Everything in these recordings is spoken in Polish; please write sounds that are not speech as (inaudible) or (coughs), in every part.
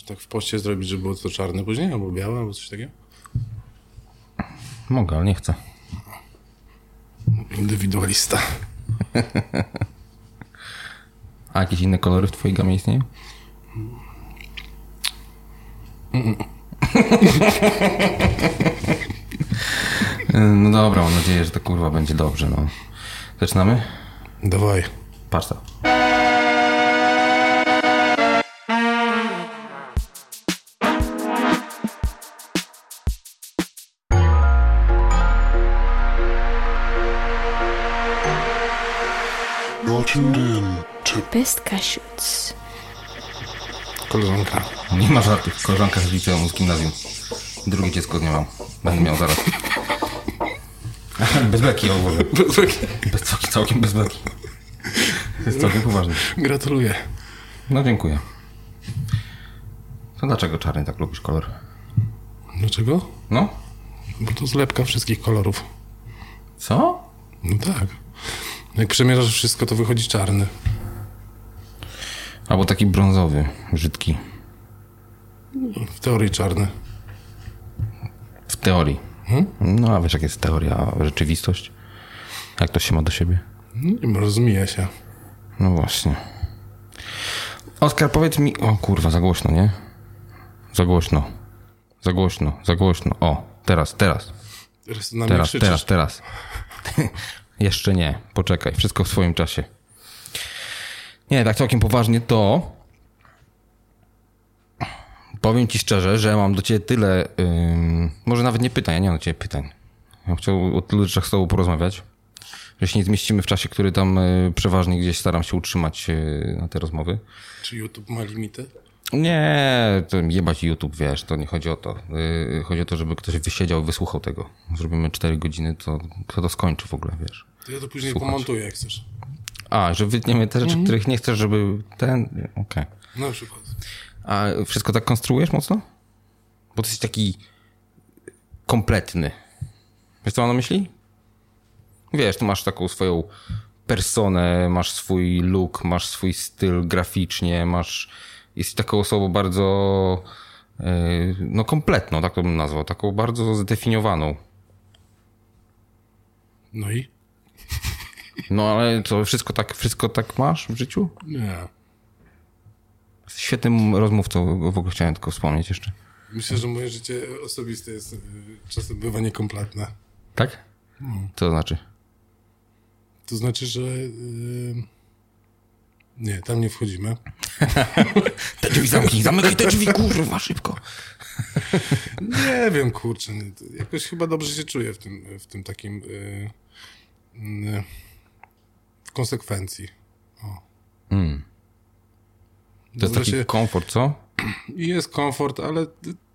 Może tak w poście zrobić, żeby było to czarne później, albo białe, albo coś takiego? Mogę, ale nie chcę. Indywidualista. (laughs) A jakieś inne kolory w twojej gamie istnieją? (laughs) No dobra, mam nadzieję, że to kurwa będzie dobrze, no. Zaczynamy? Dawaj. Patrz Best Cashews. Koleżanka. Nie ma żartów. Koleżanka z liceum, z gimnazjum. Drugie dziecko nie mam. Będę miał zaraz. (laughs) Bez beki ogólnie. Bez, całkiem, całkiem bez beki. To jest całkiem poważne. Gratuluję. No dziękuję. To dlaczego czarny tak lubisz kolor? Dlaczego? No? Bo to zlepka wszystkich kolorów. Co? No tak. Jak przemierzasz wszystko, to wychodzi czarny. Albo taki brązowy, brzydki. W teorii czarny. W teorii. No a wiesz jak jest teoria, a rzeczywistość? Jak to się ma do siebie? Wiem, rozmija się. No właśnie. Oskar, powiedz mi... O kurwa, za głośno, nie? Za głośno. Za głośno, za głośno. O, teraz, teraz. Teraz Teraz, teraz, teraz. (laughs) Jeszcze nie. Poczekaj. Wszystko w swoim czasie. Nie, tak całkiem poważnie to... Powiem ci szczerze, że mam do ciebie tyle... ym, może nawet nie pytań, ja nie mam do ciebie pytań. Ja bym chciał o tylu rzeczach z tobą porozmawiać, że się nie zmieścimy w czasie, który tam y, przeważnie gdzieś staram się utrzymać y, na te rozmowy. Czy YouTube ma limity? Nie, to jebać YouTube, wiesz, to nie chodzi o to. Yy, chodzi o to, żeby ktoś wysiedział i wysłuchał tego. Zrobimy 4 godziny, to kto to skończy w ogóle, wiesz. To ja to później Słuchać. pomontuję, jak chcesz. A, że wytniemy te rzeczy, których nie chcesz, żeby ten... Okej. Na przykład. A wszystko tak konstruujesz mocno? Bo ty jesteś taki kompletny. Wiesz, co mam na myśli? Wiesz, tu masz taką swoją personę, masz swój look, masz swój styl graficznie, masz... Jesteś taką osobą bardzo... yy, No kompletną, tak to bym nazwał. Taką bardzo zdefiniowaną. No i? No ale co, wszystko tak, wszystko tak masz w życiu? Nie. Świetnym rozmówcą, w ogóle chciałem tylko wspomnieć jeszcze. Myślę, że moje życie osobiste jest y, czasem bywa niekompletne. Tak? Co to znaczy? To znaczy, że... y, Nie, tam nie wchodzimy. (laughs) Te drzwi zamknij, zamykaj te drzwi, kurwa, szybko. (laughs) Nie wiem, kurczę. to Jakoś chyba dobrze się czuję w tym, w tym takim... y, y, w konsekwencji. To jest taki komfort, co? (clears throat) Jest komfort, ale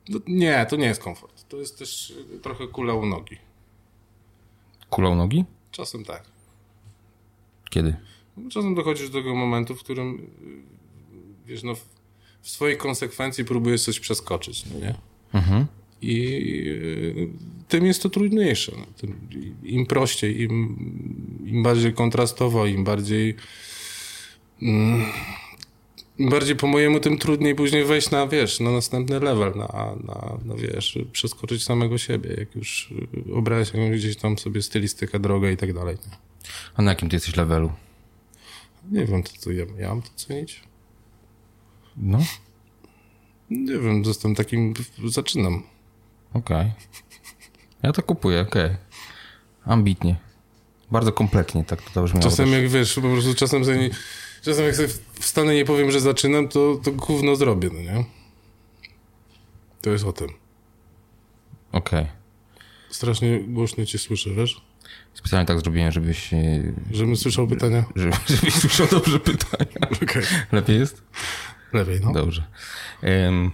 no, nie, to nie jest komfort. To jest też y, trochę kula u nogi. Kula u nogi? Czasem tak. Kiedy? Czasem dochodzisz do tego momentu, w którym y, wiesz, no, w- swojej konsekwencji próbujesz coś przeskoczyć, no nie? I y, tym jest to trudniejsze. No. Im prościej, im, im bardziej kontrastowo, im bardziej mm, im bardziej po mojemu, tym trudniej później wejść na, wiesz, na następny level, na, na, na wiesz, przeskoczyć samego siebie, jak już jakąś gdzieś tam sobie stylistykę, drogę i tak dalej. Nie? A na jakim ty jesteś levelu? Nie wiem, to co ja, ja mam to cenić? No, Nie wiem, zostałem takim, zaczynam. Okej. Ja to kupuję, okej. Ambitnie. Bardzo kompletnie, tak to brzmiało. Czasem jak wiesz, po prostu czasem sobie nie, czasem jak sobie wstanę i nie powiem, że zaczynam, to, to gówno zrobię, no nie? To jest o tym. Okej. Strasznie głośno cię słyszę, wiesz? Specjalnie tak zrobiłem, żebyś, e, Żebym słyszał pytania? żeby, żebyś słyszał dobrze pytania. Okej. Lepiej jest? Lepiej, no. Dobrze. Em.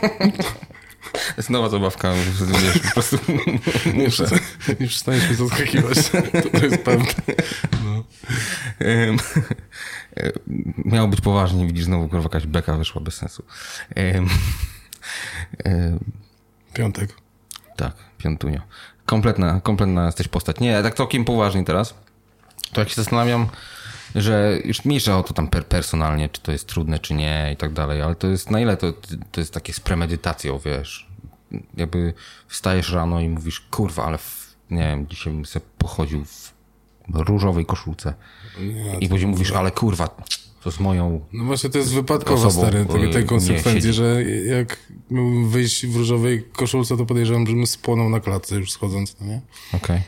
(laughs) Jest nowa zabawka, wiesz, po prostu Nie, muszę. nie przestaniesz mnie zaskakiwać. To, to jest pewne. Em, e, Miało być poważnie, widzisz, znowu kurwa jakaś beka wyszła bez sensu. Em, em, Piątek. Tak, piątunio. Kompletna, kompletna jesteś postać. Nie, tak całkiem poważnie teraz. To jak się zastanawiam, że już mniejsza o to tam per personalnie, czy to jest trudne, czy nie i tak dalej, ale to jest, na ile to, to jest takie z premedytacją, wiesz. Jakby wstajesz rano i mówisz, kurwa, ale w, nie wiem, dzisiaj bym sobie pochodził w różowej koszulce. Nie, I później mówisz, ale kurwa, to z moją... No właśnie to jest wypadkowa, Osobą, stary, tej, y, siedzi. że jak wyjść w różowej koszulce, to podejrzewam, żebym spłonął na klatce już schodząc, no nie? Okej.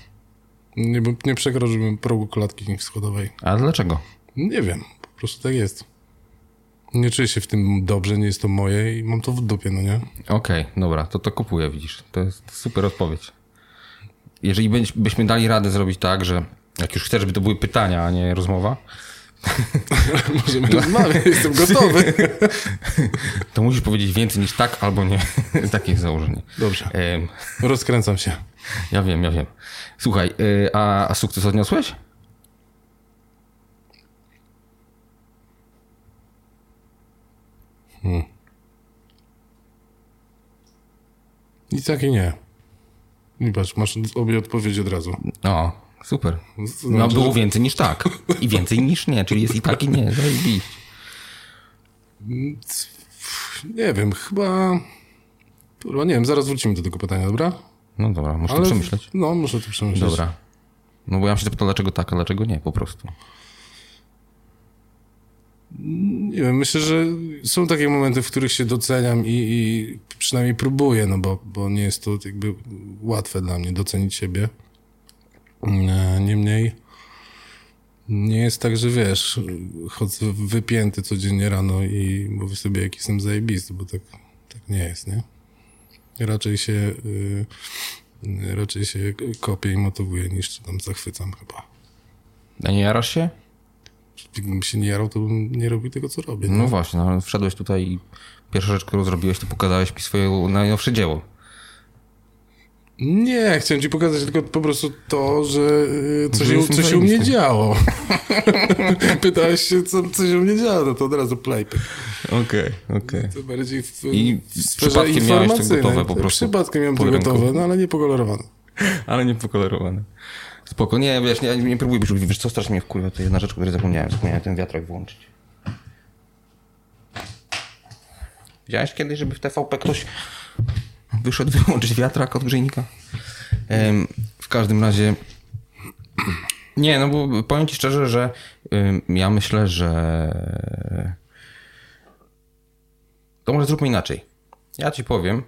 Nie, nie przekroczyłbym progu klatki schodowej. A dlaczego? Nie wiem, po prostu tak jest. Nie czuję się w tym dobrze, nie jest to moje i mam to w dupie, no nie? Okej, dobra, to to kupuję, widzisz. To jest super odpowiedź. Jeżeli byś- byśmy dali radę zrobić tak, że jak już chcesz, żeby to były pytania, a nie rozmowa, (laughs) Możemy rozmawiać, jestem gotowy. (laughs) to musisz powiedzieć więcej niż tak albo nie. (laughs) Takie jest założenie. Dobrze, rozkręcam się. Ja wiem, ja wiem. Słuchaj, y, a, a sukces odniosłeś? I tak i nie. I patrz, masz obie odpowiedzi od razu. O, super. No Znaczy, było więcej niż tak. I więcej niż nie, czyli jest i tak i nie. Zajebiście. Nie wiem, chyba... Kurwa, nie wiem, zaraz wrócimy do tego pytania, dobra? No dobra, muszę to przemyśleć. No, muszę to przemyśleć. Dobra. No bo ja się zapytał, dlaczego tak, a dlaczego nie, po prostu. Nie wiem, myślę, że są takie momenty, w których się doceniam i, i przynajmniej próbuję, no bo, bo nie jest to jakby łatwe dla mnie docenić siebie. E, Niemniej nie jest tak, że wiesz, chodzę wypięty codziennie rano i mówię sobie, jaki jestem zajebisty, bo tak, tak nie jest, nie? Raczej się y, raczej się kopię i motywuję niż tam zachwycam chyba. A nie jarasz się? Gdybym się nie jarał, to bym nie robił tego, co robię. nie? No właśnie, no, wszedłeś tutaj i pierwsza rzecz, którą zrobiłeś, to pokazałeś mi swoje najnowsze dzieło. Nie, chciałem ci pokazać tylko po prostu to, że y, co, Że się, jestem co się u mnie działo. (laughs) Pytałeś się, co, co się u mnie działo, no to od razu playback. Okej, okej. To bardziej w, I w przypadkiem miałeś to gotowe po prostu Przypadkiem miałem to gotowe, no ale nie pokolorowane. (laughs) Ale nie pokolorowane. Spoko, nie, wiesz, nie, nie próbuj być wiesz co, strasznie mnie wkurwia, to jedna rzecz, której zapomniałem, zapomniałem ten wiatrak włączyć. Widziałeś kiedyś, żeby w TVP ktoś wyszedł (laughs) wyłączyć wiatrak od grzejnika? W każdym razie... (clears throat) Nie, no bo powiem ci szczerze, że ja myślę, że... To może zróbmy inaczej. Ja ci powiem,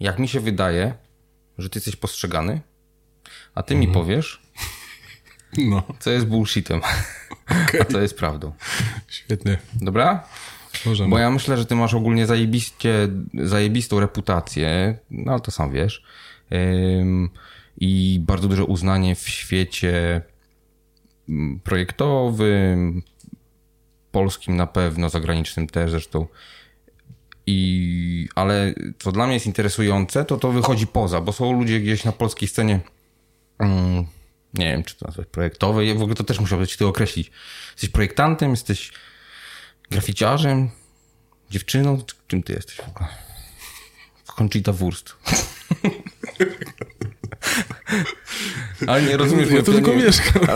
jak mi się wydaje, że ty jesteś postrzegany, a ty mi powiesz, No, co jest bullshitem, (laughs) a co jest prawdą. świetnie. Dobra? Możemy. Bo ja myślę, że ty masz ogólnie zajebiście, zajebistą reputację, no ale to sam wiesz, Ym, i bardzo duże uznanie w świecie mm, projektowym, polskim na pewno, zagranicznym też zresztą. I, ale co dla mnie jest interesujące, to to wychodzi poza, bo są ludzie gdzieś na polskiej scenie, mm, nie wiem, czy to nazwać projektowej, w ogóle to też musiałbym ci to określić. Jesteś projektantem, jesteś graficiarzem, dziewczyną, czy- czym ty jesteś w ogóle? Conchita Wurst. (laughs) Ale nie rozumiesz, ja bo tu tylko nie- mieszkam. (laughs)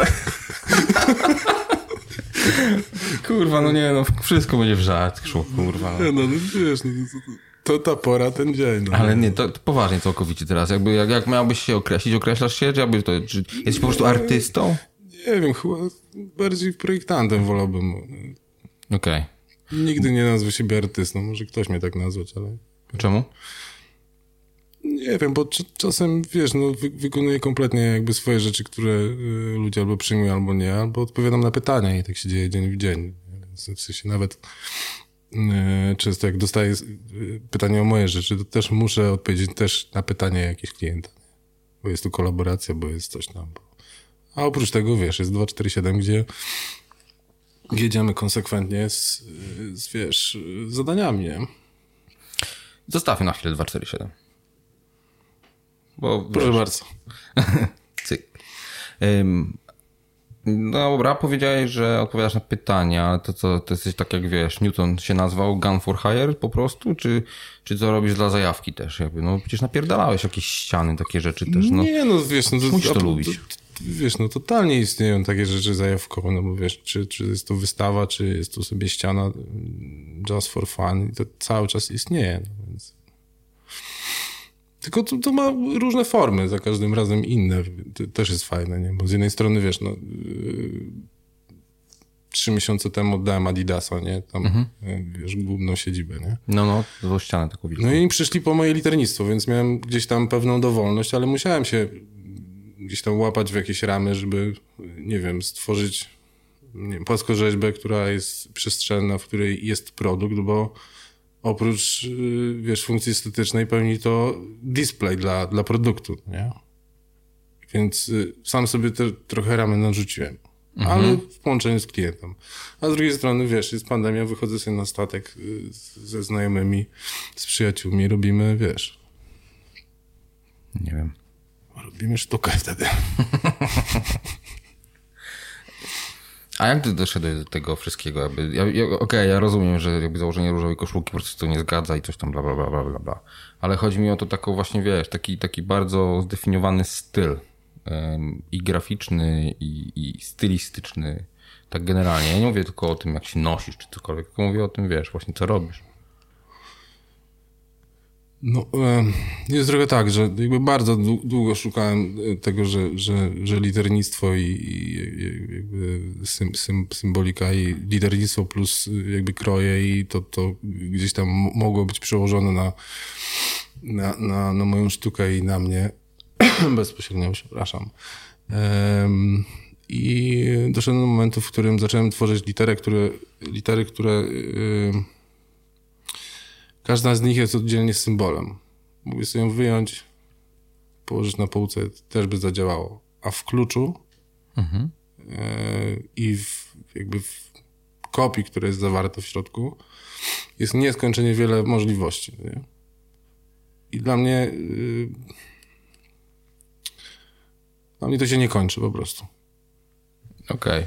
Kurwa, no nie, no wszystko będzie w żart, kurwa. No. Nie, No, no wiesz, no, to, ta pora, ten dzień. No. Ale nie, to, to poważnie całkowicie teraz. Jakby, jak, jak miałbyś się określić, określasz się, czy, jakby to, czy jesteś po prostu artystą? Nie wiem, chyba bardziej projektantem wolałbym. Okej. Nigdy nie nazwę siebie artystą, może ktoś mnie tak nazwać, ale... Czemu? Nie wiem, bo cz- czasem, wiesz, no, wy wykonuję kompletnie jakby swoje rzeczy, które y, ludzie albo przyjmują, albo nie, albo odpowiadam na pytania i tak się dzieje dzień w dzień. W sensie nawet y, często jak dostaję y, pytanie o moje rzeczy, to też muszę odpowiedzieć też na pytanie jakiegoś klienta. Bo jest tu kolaboracja, bo jest coś tam. Bo... A oprócz tego, wiesz, jest 247, gdzie jedziemy konsekwentnie z, z wiesz, zadaniami, nie? Zostawmy na chwilę 247. Bo Proszę bardzo. (laughs) Cyk. Ym, no dobra, powiedziałeś, że odpowiadasz na pytania. To co, to jesteś tak jak wiesz, Newton się nazwał Gun for Hire po prostu? Czy, czy co robisz dla zajawki też? Jakby, no przecież napierdalałeś jakieś ściany, takie rzeczy też. No. Nie, no wiesz, no Musisz to lubić. Wiesz, no totalnie istnieją takie rzeczy zajawkowe, no bo wiesz, czy, czy jest to wystawa, czy jest to sobie ściana mm, just for fun i to cały czas istnieje, no więc... Tylko to, to ma różne formy, za każdym razem inne, to też jest fajne, nie? Bo z jednej strony, wiesz, no... Yy, trzy miesiące temu oddałem Adidasa, nie? Tam, yy, wiesz, główną siedzibę, nie? No, no, złą ścianę taką wielką. No i przyszli po moje liternictwo, więc miałem gdzieś tam pewną dowolność, ale musiałem się gdzieś tam łapać w jakieś ramy, żeby, nie wiem, stworzyć nie wiem, płaskorzeźbę, która jest przestrzenna, w której jest produkt, bo oprócz, yy, wiesz, funkcji estetycznej pełni to display dla, dla produktu, nie? Więc y, sam sobie te, trochę ramy narzuciłem. Ale w połączeniu z klientem. A z drugiej strony, wiesz, jest pandemia, wychodzę sobie na statek y, ze znajomymi, z przyjaciółmi, robimy, wiesz, Nie wiem. Robimy sztukę wtedy. (laughs) A jak ty doszedłeś do tego wszystkiego? Ja, ja, Okej, ja rozumiem, że jakby założenie różowej koszulki po prostu to nie zgadza i coś tam bla, bla, bla, bla, bla. Ale chodzi mi o to taką właśnie, wiesz, taki, taki bardzo zdefiniowany styl em, i graficzny, i, i stylistyczny, tak generalnie. Ja nie mówię tylko o tym, jak się nosisz, czy cokolwiek, tylko mówię o tym, wiesz, właśnie co robisz. No, jest trochę tak, że jakby bardzo dłu- długo szukałem e, tego, że, że, że liternictwo i, i symbolika i liternictwo plus y, jakby kroje i to, to gdzieś tam mogło być przełożone na, na, na, na moją sztukę i na mnie (clears throat) bezpośrednio, przepraszam. Em, I doszedłem do momentu, w którym zacząłem tworzyć litery, które, litery, które y, Każda z nich jest oddzielnie symbolem. Mógłby sobie ją wyjąć, położyć na półce, też by zadziałało. A w kluczu e, i w, jakby w kopii, która jest zawarta w środku, jest nieskończenie wiele możliwości. Nie? I dla mnie y, dla mnie to się nie kończy po prostu. Okej.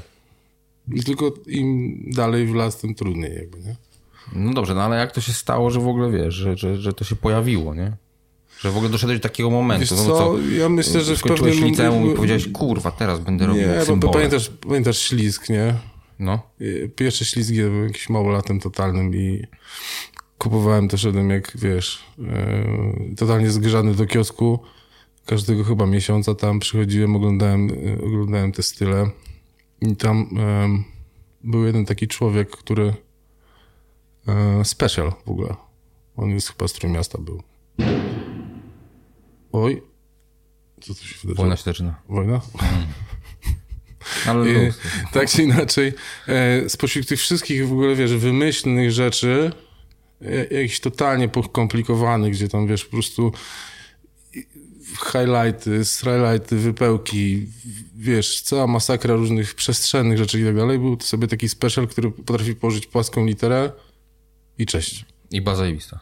I tylko im dalej w las, tym trudniej jakby, nie? No dobrze, no ale jak to się stało, że w ogóle wiesz, że, że, że to się pojawiło, nie? Że w ogóle doszedłeś do takiego momentu. Wiesz no co, co, ja myślę, że w pewnym... liceum i powiedziałeś, kurwa, teraz będę robił Nie, bo symbole. pamiętasz, pamiętasz ślizg, nie? No. Y, Pierwsze ślizgi to był jakiś małolatem totalnym i kupowałem też szedłem jak, wiesz, e, totalnie zgrzany do kiosku. Każdego chyba miesiąca tam przychodziłem, oglądałem, e, oglądałem te style. I tam em, był jeden taki człowiek, który special w ogóle. On jest chyba z Trójmiasta był. Oj. Co tu się wydarzyło? Wojna zaczyna. Wojna? (laughs) Ale I, luz. tak czy inaczej, e, spośród tych wszystkich w ogóle, wiesz, wymyślnych rzeczy, e, jakichś totalnie pokomplikowanych, gdzie tam, wiesz, po prostu highlighty, highlighty, wypełki, wiesz, cała masakra różnych przestrzennych rzeczy i tak dalej, był to sobie taki special, który potrafi położyć płaską literę i cześć. I baza zajebista.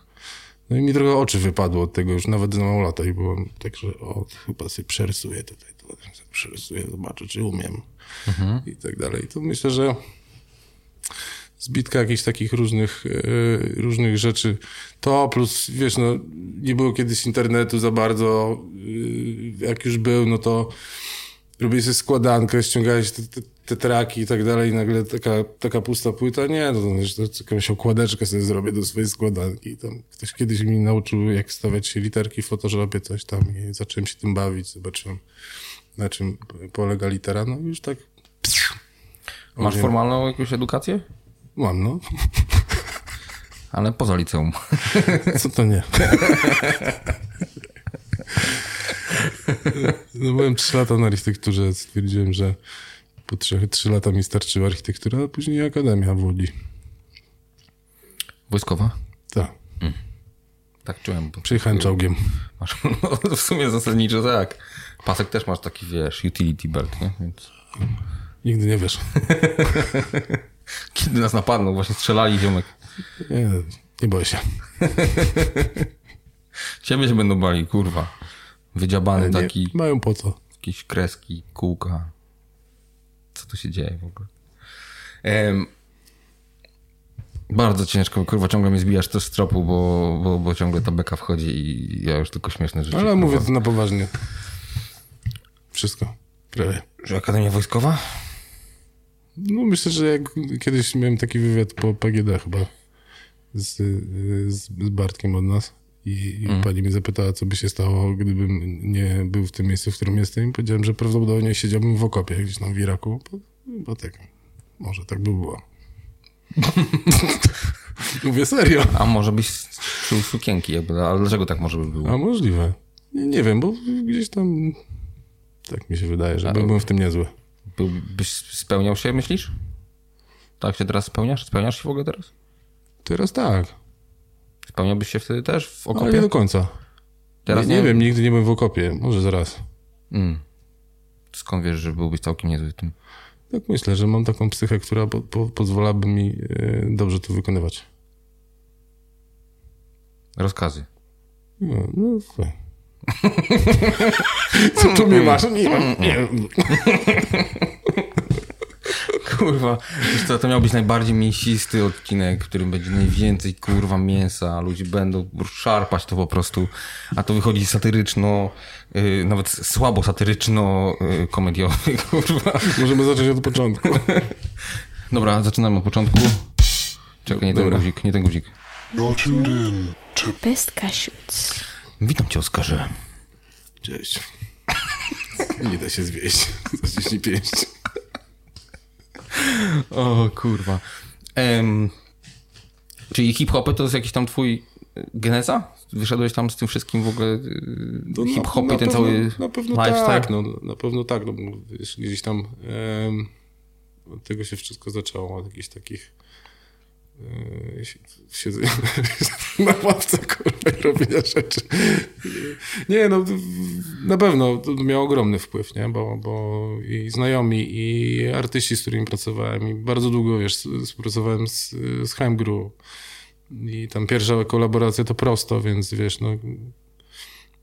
No i mi trochę oczy wypadło od tego już, nawet za mało lata i byłem tak, że o, chyba sobie przerysuję tutaj, sobie przerysuję, zobaczę, czy umiem i tak dalej. To myślę, że zbitka jakichś takich różnych, e, różnych rzeczy. To plus, wiesz, no, nie było kiedyś internetu za bardzo. e, jak już był, no to robiłeś sobie składankę, ściągałeś te, te, te traki i tak dalej i nagle taka, taka pusta płyta. Nie, no to, to jakąś okładeczkę sobie zrobię do swojej składanki. Tam ktoś kiedyś mi nauczył, jak stawiać się literki w Photoshopie, coś tam i zacząłem się tym bawić. Zobaczyłem, na czym polega litera. No już tak Masz formalną jakąś edukację? mam, no. Ale poza liceum. Co to nie? (laughs) (laughs) No byłem 3 lata na architekturze, stwierdziłem, że po 3, 3 lata mi starczyła architektura, a później akademia w Łodzi. Wojskowa? Tak, Tak czułem. przyjechałem czołgiem. Masz, (laughs) no, w sumie zasadniczo tak. Pasek też masz taki, wiesz, utility belt, nie? Więc Nigdy nie wiesz. (laughs) kiedy nas napadną, właśnie strzelali ziomek. Nie, nie boję się. Ciebie się będą bali, kurwa. Wydziabany Nie, taki, mają po co. jakieś kreski, kółka. Co tu się dzieje w ogóle? Em, bardzo ciężko, kurwa, ciągle mnie zbijasz też z tropu, bo, bo, bo ciągle ta beka wchodzi i ja już tylko śmieszne rzeczy. Ale mówię to na poważnie. Wszystko. Prawie. Że Akademia Wojskowa? No myślę, że jak kiedyś miałem taki wywiad po PGD chyba z, z, z Bartkiem od nas i, i pani mnie zapytała, co by się stało, gdybym nie był w tym miejscu, w którym jestem i powiedziałem, że prawdopodobnie siedziałbym w okopie gdzieś tam w Iraku, bo, bo tak, może tak by było. (laughs) Mówię serio. A może byś szył sukienki, jakby, ale dlaczego tak może by było? A możliwe. Nie, nie wiem, bo gdzieś tam tak mi się wydaje, że byłbym w tym niezły. Byś spełniał się, myślisz? Tak się teraz spełniasz? Spełniasz się w ogóle teraz? Teraz tak, Spełniałbyś się wtedy też w ale nie okopie? do końca. Teraz nie, nie wiem, nigdy nie byłem w okopie. Może zaraz. Mm. Skąd wiesz, że byłbyś całkiem niezły tym? Tak myślę, że mam taką psychę, która po, po, pozwalałaby mi e, dobrze to wykonywać. Rozkazy. No, no. (laughs) Co tu mnie masz? Nie, nie. Kurwa, wiesz co, to miał być najbardziej mięsisty odcinek, w którym będzie najwięcej kurwa mięsa, ludzie będą szarpać to po prostu, a to wychodzi satyryczno, yy, nawet słabo satyryczno yy, komediowy, (laughs) kurwa. Możemy zacząć od początku. (laughs) Dobra, zaczynamy od początku. Czekaj, nie ten Dobra. guzik, nie ten guzik. Best Cashews. Witam cię, Oskarze. Cześć. (laughs) Nie da się zwieść. Zaciśnij pięść. O kurwa. Em, czyli hip-hopy to jest jakiś tam twój geneza? Wyszedłeś tam z tym wszystkim w ogóle y, No, hip-hop i ten pewno- cały Na pewno lifestyle? tak, no, na pewno tak. No, bo wiesz, gdzieś tam em, od tego się wszystko zaczęło, od jakichś takich e, si- siedzenia (laughs) na ławce, (laughs) i robienia rzeczy. Nie, no na pewno to miało ogromny wpływ, nie? Bo, bo i znajomi, i artyści, z którymi pracowałem, i bardzo długo, wiesz, współpracowałem z, z Heimgru, i tam pierwsza kolaboracja to prosto, więc wiesz, no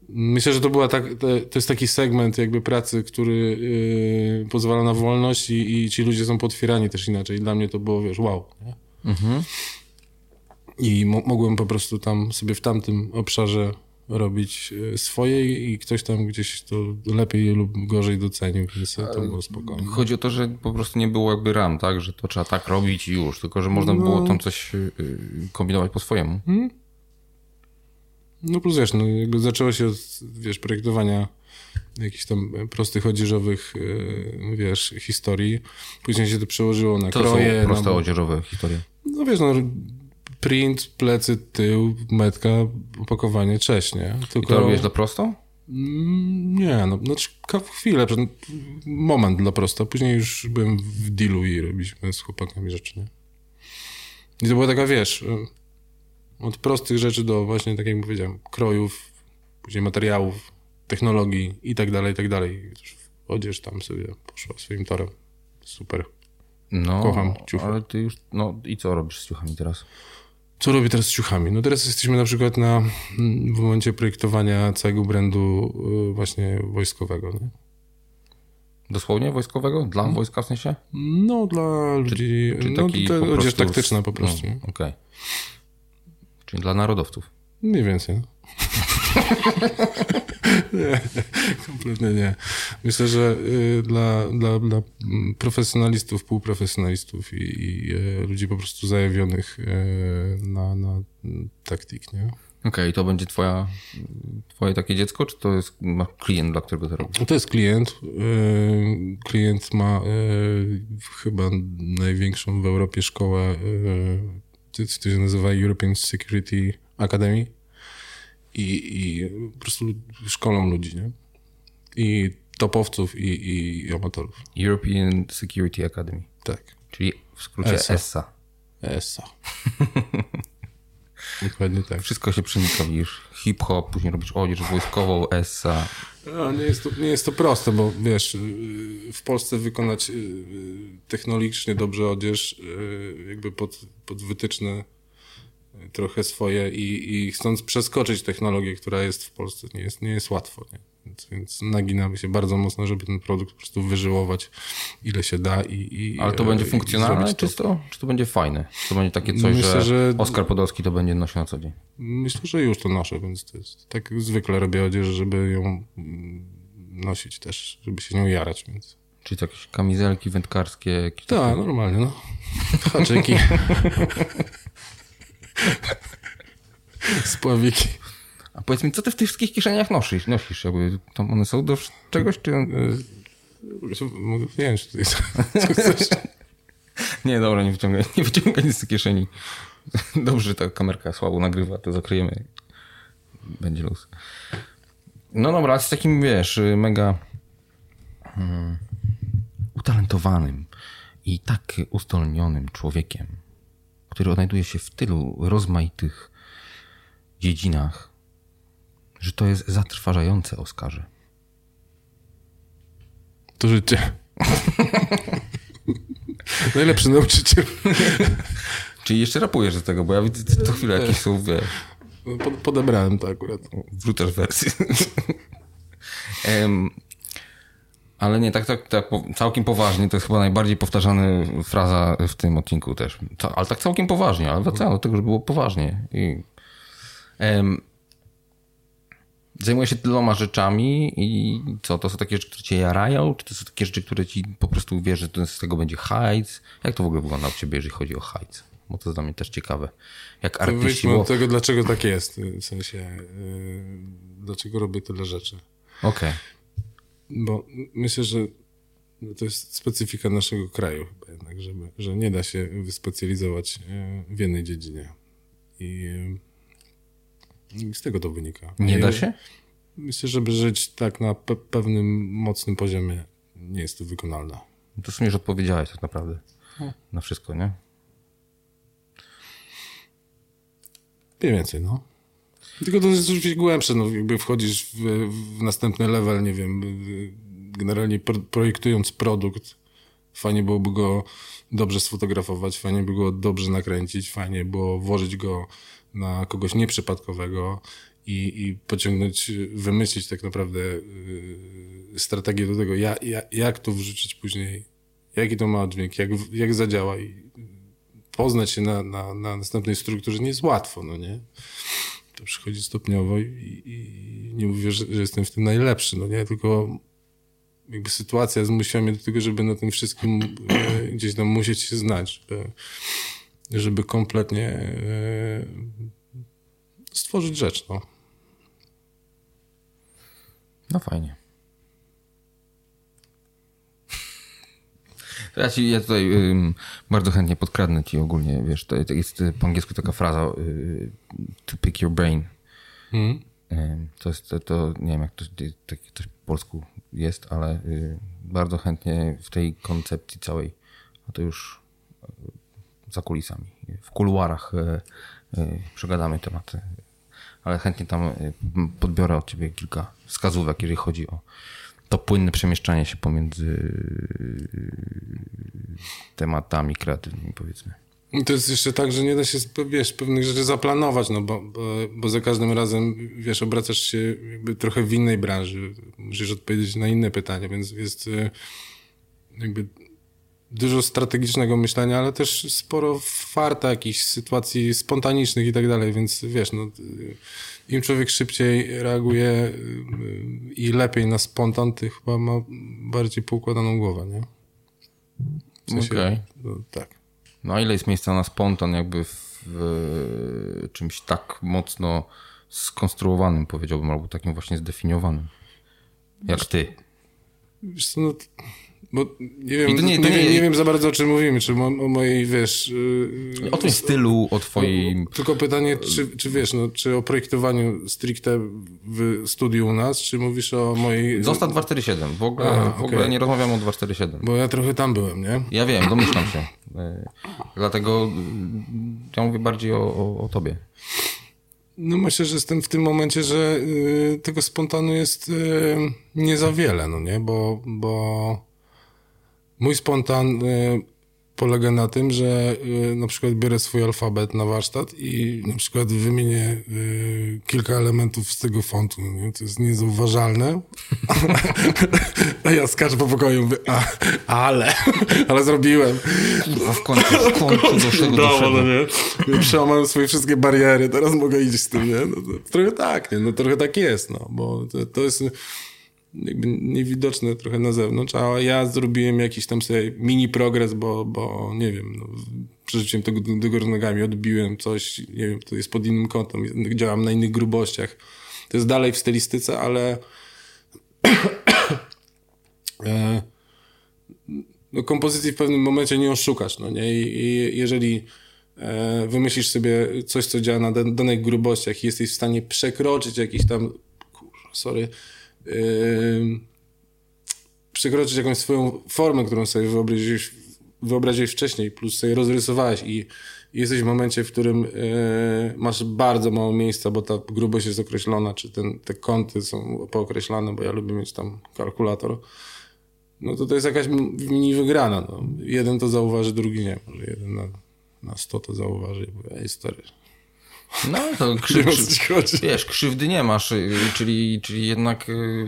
Myślę, że to była tak, to, jest taki segment jakby pracy, który yy, pozwala na wolność i, i ci ludzie są potwierani też inaczej. Dla mnie to było, wiesz, wow. Nie? I mo mogłem po prostu tam sobie w tamtym obszarze robić yy, swoje i ktoś tam gdzieś to lepiej lub gorzej docenił, więc to było spokojnie. Chodzi o to, że po prostu nie było jakby ram, tak? Że to trzeba tak robić i już, tylko że można No. było tam coś y, y, kombinować po swojemu. No plus wiesz, no jakby zaczęło się od, wiesz, projektowania jakichś tam prostych, odzieżowych, wiesz, historii. Później się to przełożyło na To kroje. są proste na, odzieżowe historie. No wiesz, no print, plecy, tył, metka, opakowanie, cześć, nie? I Tylko... to robisz dla prosto? Mm, Nie, no, znaczy chwilę, moment dla prosta. Później już byłem w dealu i robiliśmy z chłopakami rzeczy, nie? I to była taka, wiesz, y, od prostych rzeczy do właśnie, tak jak powiedziałem, krojów, później materiałów, technologii i tak dalej, i tak dalej. I Odzież tam sobie poszła swoim torem. Super. No, Kocham ciuchy. ale ty już, no i co robisz z ciuchami teraz? Co robię teraz z ciuchami? No teraz jesteśmy na przykład na, w momencie projektowania całego brandu y, właśnie wojskowego, nie? Dosłownie wojskowego? Dla wojska w sensie? No, dla ludzi. Czy no, taki to po odzież prostu taktyczna po prostu. No? Okej. Czyli dla narodowców. Mniej więcej. (laughs) nie, kompletnie nie. Myślę, że y, dla, dla, dla profesjonalistów, półprofesjonalistów i, i y, ludzi po prostu zajawionych y, na, na taktik, nie? Okej, to będzie twoja, twoje takie dziecko, czy to jest ma klient, dla którego to robisz? To jest klient. Klient ma chyba największą w Europie szkołę, to się nazywa European Security Academy i, i po prostu szkolą ludzi, nie? I topowców i, i, i amatorów. European Security Academy, Tak. czyli w skrócie ESA. ESSA. ESA. (laughs) Dokładnie tak. Wszystko się przenika, widzisz. Hip-hop, później robisz odzież wojskową, ESSA. No, nie, jest to, nie jest to proste, bo wiesz, yy, w Polsce wykonać yy, technologicznie dobrze odzież, yy, jakby pod, pod wytyczne trochę swoje i, i chcąc przeskoczyć technologię, która jest w Polsce, nie jest, nie jest łatwo. Nie? Więc, więc naginamy się bardzo mocno, żeby ten produkt po prostu wyżyłować ile się da i, i Ale to e, będzie funkcjonalne to. czysto? Czy to będzie fajne? Czy to będzie takie coś, Myślę, że, że- Oskar Podolski to będzie nosił na co dzień? Myślę, że już to nasze, więc to jest tak zwykle robię odzież, żeby ją mm, nosić też, żeby się nie ujarać, więc... Czyli jakieś kamizelki wędkarskie? Tak, normalnie, no. (laughs) Haczyki. (laughs) (laughs) Spławiki. A powiedz mi, co ty w tych wszystkich kieszeniach nosisz? nosisz jakby, tam one są do czegoś, czy... Mogę wyjąć tutaj, co chcesz. (laughs) Nie, dobra, nie wyciągaj, nie wyciągaj nic z kieszeni. Dobrze, ta kamerka słabo nagrywa, to zakryjemy. Będzie luz. No dobra, z takim, wiesz, mega hmm, utalentowanym i tak uzdolnionym człowiekiem, który odnajduje się w tylu rozmaitych dziedzinach, że to jest zatrważające, Oskarze. To życie. (laughs) Najlepszy nauczyciel. Czyli jeszcze rapujesz do tego, bo ja widzę co chwilę jakieś są, wiesz, Pod, podebrałem to akurat. wrzucasz wersję. (laughs) ale nie, tak, tak, tak całkiem poważnie, to jest chyba najbardziej powtarzana fraza w tym odcinku też. Co- Ale tak całkiem poważnie, ale wracając do tego, że było poważnie. I, em, zajmuję się tyloma rzeczami i co, to są takie rzeczy, które cię jarają, czy to są takie rzeczy, które ci po prostu wiesz, że to z tego będzie hajc? Jak to w ogóle wygląda u ciebie, jeżeli chodzi o hajc? Bo to jest dla mnie też ciekawe. Jak To artyści, wyjdźmy bo... od tego, dlaczego tak jest. W sensie, yy, dlaczego robię tyle rzeczy. Okej. Bo myślę, że to jest specyfika naszego kraju chyba jednak, żeby, że nie da się wyspecjalizować yy, w jednej dziedzinie. I, yy, i z tego to wynika. Nie I da się? Myślę, żeby żyć tak na pe- pewnym mocnym poziomie nie jest to wykonalne. To w sumie już odpowiedziałeś tak naprawdę na wszystko, nie? Mniej więcej, no. Tylko to jest oczywiście głębsze, no jakby wchodzisz w, w następny level, nie wiem, generalnie pro, projektując produkt, fajnie byłoby go dobrze sfotografować, fajnie by go dobrze nakręcić, fajnie było włożyć go na kogoś nieprzypadkowego i, i pociągnąć, wymyślić tak naprawdę yy, strategię do tego, ja, ja, jak to wrzucić później, jaki to ma oddźwięk, jak, jak zadziała i poznać się na, na, na następnej strukturze nie jest łatwo, no nie? To przychodzi stopniowo i, i nie mówię, że, że jestem w tym najlepszy, no nie? Tylko jakby sytuacja zmusiła mnie do tego, żeby na tym wszystkim e, gdzieś tam musieć się znać, żeby, żeby kompletnie e, stworzyć rzecz, no. No fajnie. To Ja, ci, ja tutaj ym, bardzo chętnie podkradnę ci ogólnie, wiesz, to, to jest y, po angielsku taka fraza y, to pick your brain. Ym, To jest, to, to nie wiem jak to, to, to po polsku jest, ale y, bardzo chętnie w tej koncepcji całej, a to już y, za kulisami, w kuluarach y, y, przegadamy tematy, ale chętnie tam y, podbiorę od ciebie kilka wskazówek, jeżeli chodzi o to płynne przemieszczanie się pomiędzy y, tematami kreatywnymi, powiedzmy. To jest jeszcze tak, że nie da się, wiesz, pewnych rzeczy zaplanować, no bo, bo, bo za każdym razem, wiesz, obracasz się trochę w innej branży. Musisz odpowiedzieć na inne pytania, więc jest e, jakby dużo strategicznego myślenia, ale też sporo farta jakichś sytuacji spontanicznych i tak dalej, więc wiesz, no im człowiek szybciej reaguje y, i lepiej na spontan, ty chyba ma bardziej poukładaną głowę, nie? W sensie, Okej. no, tak. No a ile jest miejsca na spontan jakby w, w czymś tak mocno skonstruowanym, powiedziałbym, albo takim właśnie zdefiniowanym. Jak ty. Wiesz co, no, bo nie wiem, I to nie- nie, to nie, nie- nie wiem za bardzo o czym mówimy, czy o, o mojej, wiesz... Yy, O twoim stylu, o twoim... Tylko pytanie, czy, czy wiesz, no, czy o projektowaniu stricte w studiu u nas, czy mówisz o mojej... Zostaw 247. W ogóle, A, w ogóle nie rozmawiam o 247. Bo ja trochę tam byłem, nie? Ja wiem, domyślam się. E, Dlatego y, ja mówię bardziej o, o, o tobie. No myślę, że jestem w tym momencie, że y, tego spontanu jest y, nie za wiele, no nie? Bo, bo mój spontan y, polega na tym, że y, na przykład biorę swój alfabet na warsztat i na przykład wymienię y, kilka elementów z tego fontu, nie? To jest niezauważalne. (laughs) A ja skaczę po pokoju mówię, a, ale, (laughs) ale zrobiłem. A w końcu, w końcu (laughs) do Udało, no doszedłem. nie? Przełamałem swoje wszystkie bariery, teraz mogę iść z tym, nie? No, trochę tak, nie? No trochę tak jest, no, bo to, to jest... jakby niewidoczne trochę na zewnątrz, a ja zrobiłem jakiś tam sobie mini progres, bo, bo nie wiem, no, przerzuciłem tego do, góry nogami, odbiłem coś, nie wiem, to jest pod innym kątem, działam na innych grubościach. To jest dalej w stylistyce, ale (clears throat) e, no, kompozycji w pewnym momencie nie oszukasz, no nie? I, i jeżeli e, wymyślisz sobie coś, co działa na danych grubościach i jesteś w stanie przekroczyć jakiś tam, kurwa, sorry, przekroczyć jakąś swoją formę, którą sobie wyobraziłeś, wyobraziłeś wcześniej, plus sobie rozrysowałeś i, jesteś w momencie, w którym yy, masz bardzo mało miejsca, bo ta grubość jest określona, czy ten, te kąty są pookreślane, bo ja lubię mieć tam kalkulator, no to to jest jakaś mini wygrana. No. Jeden to zauważy, drugi nie. Może jeden na, na 100 to zauważy, ej stary, No to (laughs) krzy, krzy, wiesz, krzywdy nie masz, y, czyli, czyli jednak y,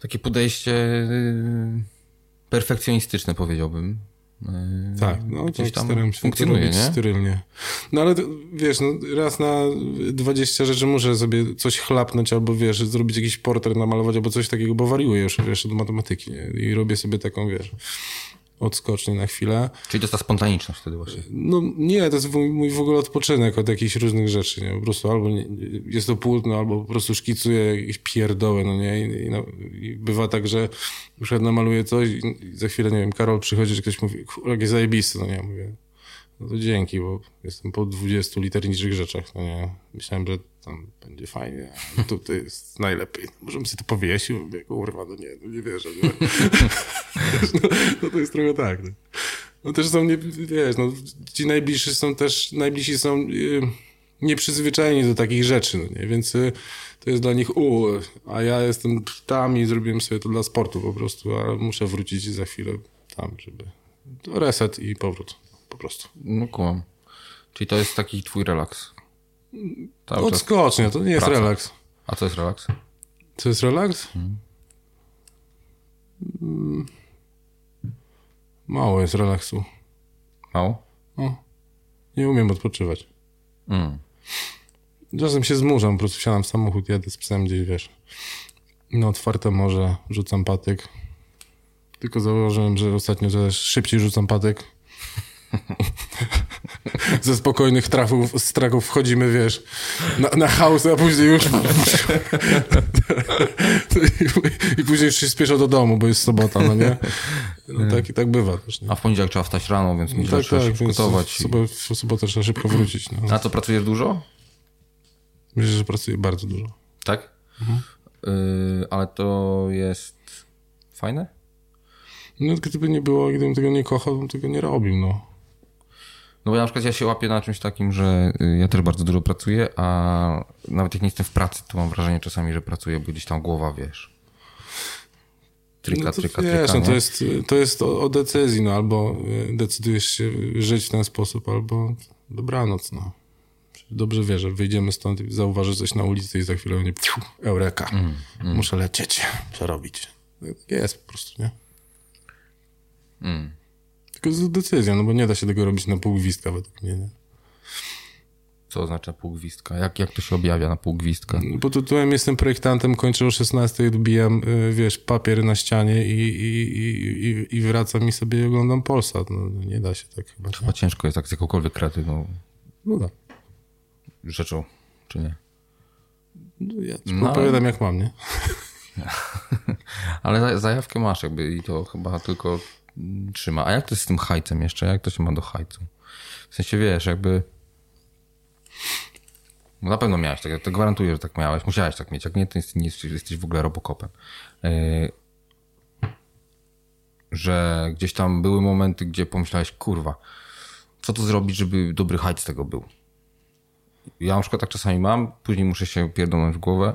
takie podejście y, perfekcjonistyczne powiedziałbym. Tak, no to gdzieś tam staram się funkcjonuje, to robić nie? sterylnie. No ale to, wiesz, no, raz na 20 rzeczy muszę sobie coś chlapnąć albo wiesz, zrobić jakiś portret, namalować albo coś takiego, bo wariuję już wiesz, do matematyki nie? i robię sobie taką, wiesz, odskocznię na chwilę. Czyli to jest ta spontaniczność wtedy właśnie. No nie, to jest mój, mój w ogóle odpoczynek od jakichś różnych rzeczy, nie? Po prostu albo nie, jest to płótno, albo po prostu szkicuję jakieś pierdoły, no nie? I, i, no, i bywa tak, że przykład namaluję coś i, i za chwilę, nie wiem, Karol przychodzi, że ktoś mówi, jakie zajebiste, no nie? Mówię, no to dzięki, bo jestem po 20 literniczych rzeczach, no nie? Myślałem, że tam będzie fajnie, a tu to jest najlepiej. Możemy sobie to powiesił, mówię, kurwa, no nie, no nie wierzę, no, no to jest trochę tak, no. No też są, nie, wiesz, no, ci najbliżsi są też, najbliżsi są y, nieprzyzwyczajeni do takich rzeczy, no nie? Więc y, to jest dla nich u, a ja jestem tam i zrobiłem sobie to dla sportu po prostu, a muszę wrócić za chwilę tam, żeby reset i powrót po prostu. No kumam. Czyli to jest taki twój relaks. Cały czas. Odskocznie, to nie jest praca. relaks. A co jest relaks? Co jest relaks? Mm. Mało jest relaksu. Mało? O, nie umiem odpoczywać. Mm. Czasem się zmurzam, po prostu wsiadam w samochód, jadę z psem gdzieś, wiesz, na otwarte morze, rzucam patyk. Tylko zauważyłem, że ostatnio też szybciej rzucam patyk. (laughs) Ze spokojnych trafów, z traków wchodzimy, wiesz, na, na house, a później już... (laughs) I, później już się spieszą do domu, bo jest sobota, no nie? No tak i tak bywa też, nie? A w poniedziałek trzeba wstać rano, więc mi Tak, trzeba tak, się przygotować. w, w sobotę trzeba szybko wrócić, no. A co, pracujesz dużo? Myślę, że pracuję bardzo dużo. Tak? Mhm. Y, ale to jest fajne? No, gdyby nie było, gdybym tego nie kochał, bym tego nie robił, no. No bo ja na przykład ja się łapię na czymś takim, że y, ja też bardzo dużo pracuję, a nawet jak nie jestem w pracy, to mam wrażenie czasami, że pracuję, bo gdzieś tam głowa, wiesz. Tryka, no to tryka, wiesz, tryka, no to jest, to jest o, o decyzji, no albo y, decydujesz się żyć w ten sposób, albo dobranoc, no. Dobrze wiesz, że wyjdziemy stąd i zauważysz coś na ulicy i za chwilę nie, pfiu, eureka, Mm, muszę lecieć, muszę robić. Tak Jest po prostu, nie? Mm. Tylko z decyzją, no bo nie da się tego robić na pół gwizdka według mnie, nie? Co oznacza półgwistka? Jak, jak to się objawia na półgwistka? Pod tytułem jestem projektantem, kończę o 16 i odbijam, y, wiesz, papier na ścianie i, i, i, i, wracam i sobie oglądam Polsat. No, no nie da się tak chyba. Chyba ciężko jest tak z jakąkolwiek kreatywną No tak. rzeczą, czy nie? No, ja ci No, opowiadam jak mam, nie? (laughs) Ale za- zajawkę masz jakby i to chyba tylko trzyma. A jak to jest z tym hajcem jeszcze? Jak to się ma do hajcu? W sensie wiesz, jakby... No na pewno miałeś tak, to gwarantuję, że tak miałeś. Musiałeś tak mieć. Jak nie, to jesteś, jesteś, w ogóle robokopem. Yy, że gdzieś tam były momenty, gdzie pomyślałeś, kurwa, co tu zrobić, żeby dobry hajc z tego był? Ja na przykład tak czasami mam, później muszę się pierdolnąć w głowę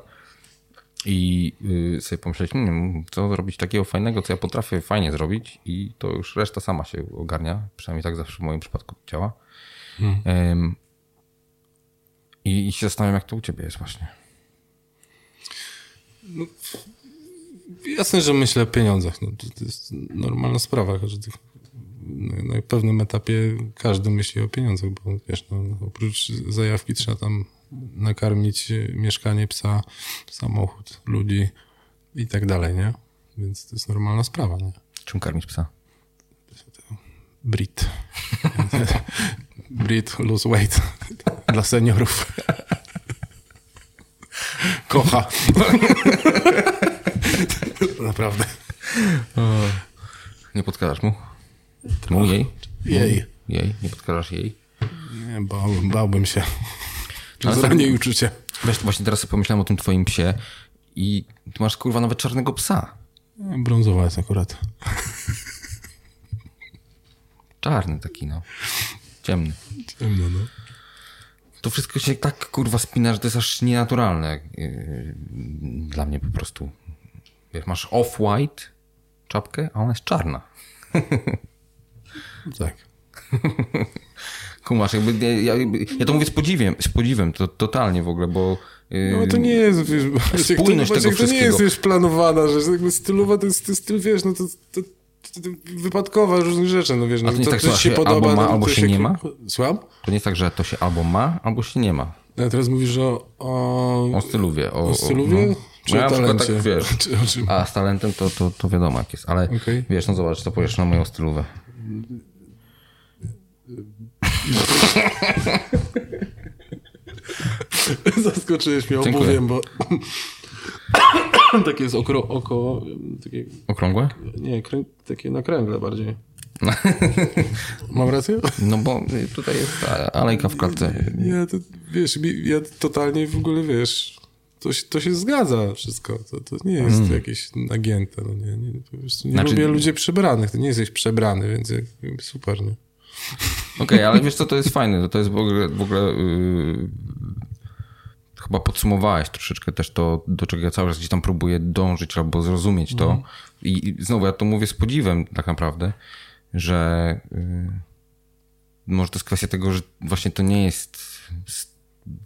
i y, sobie pomyśleć, hmm, co zrobić takiego fajnego, co ja potrafię fajnie zrobić i to już reszta sama się ogarnia, przynajmniej tak zawsze w moim przypadku działa. Em, i, I się zastanawiam, jak to u ciebie jest właśnie. Jasne, że myślę o pieniądzach. No, to, jest normalna sprawa. Każdy, na, na pewnym etapie każdy myśli o pieniądzach, bo wiesz, no, oprócz zajawki trzeba tam nakarmić mieszkanie psa, samochód, ludzi i tak dalej, nie? Więc to jest normalna sprawa, nie? Czym karmić psa? Brit. Brit lose weight dla seniorów. Kocha. Naprawdę. Nie podkarasz mu? Mu, jej? Jej. Jej, nie podkarasz jej? Nie, bałbym, bałbym się. Ale Zranię i uczucie. Wiesz, właśnie teraz sobie pomyślałem o tym twoim psie i ty masz kurwa nawet czarnego psa. Brązowa jest akurat. Czarny taki, no. Ciemny. Ciemno, no. To wszystko się tak kurwa spina, że to jest aż nienaturalne. Yy, Dla mnie po prostu. Wiesz, masz off-white czapkę, a ona jest czarna. (laughs) Tak. (laughs) Kumasz, jakby, ja, ja, to mówię z podziwem, z podziwem, to totalnie w ogóle, bo... No to nie jest, wiesz, to, Spójność Maciek, tego to nie jest wszystkiego. już planowana rzecz, jakby stylowa to jest, to styl, wiesz, no to, to, to, to wypadkowa różnych rzeczy, no wiesz, no to nie to, tak, że się się podoba, albo ma, no, albo to się nie ma? Słucham? To nie jest tak, że to się albo ma, albo się nie ma. A teraz mówisz o... O, O styluwie. O, o styluwie? no. Czy ja o na przykład talencie? tak, wiesz, (laughs) o a z talentem to, to, to wiadomo jak jest, ale Okej. wiesz, no zobacz, co powiesz na moją stylówę. (laughs) Zaskoczyłeś mnie Dziękuję. obuwiem, bo... (coughs) takie jest oko, oko takie, Okrągłe? nie, krę, takie na kręgle bardziej. (laughs) Mam rację? No bo tutaj jest alejka w klatce. Ja to, wiesz, ja totalnie w ogóle, wiesz, to się, to się zgadza wszystko. To, to nie jest jakieś nagięte, no nie, nie, po prostu nie Znaczy- lubię ludzi przebranych, ty nie jesteś przebrany, więc super, nie? Okej, ale wiesz co, to jest fajne, to, jest w ogóle, w ogóle yy, chyba podsumowałeś troszeczkę też to, do czego ja cały czas gdzieś tam próbuję dążyć albo zrozumieć to. I, I znowu ja to mówię z podziwem tak naprawdę, że yy, może to jest kwestia tego, że właśnie to nie jest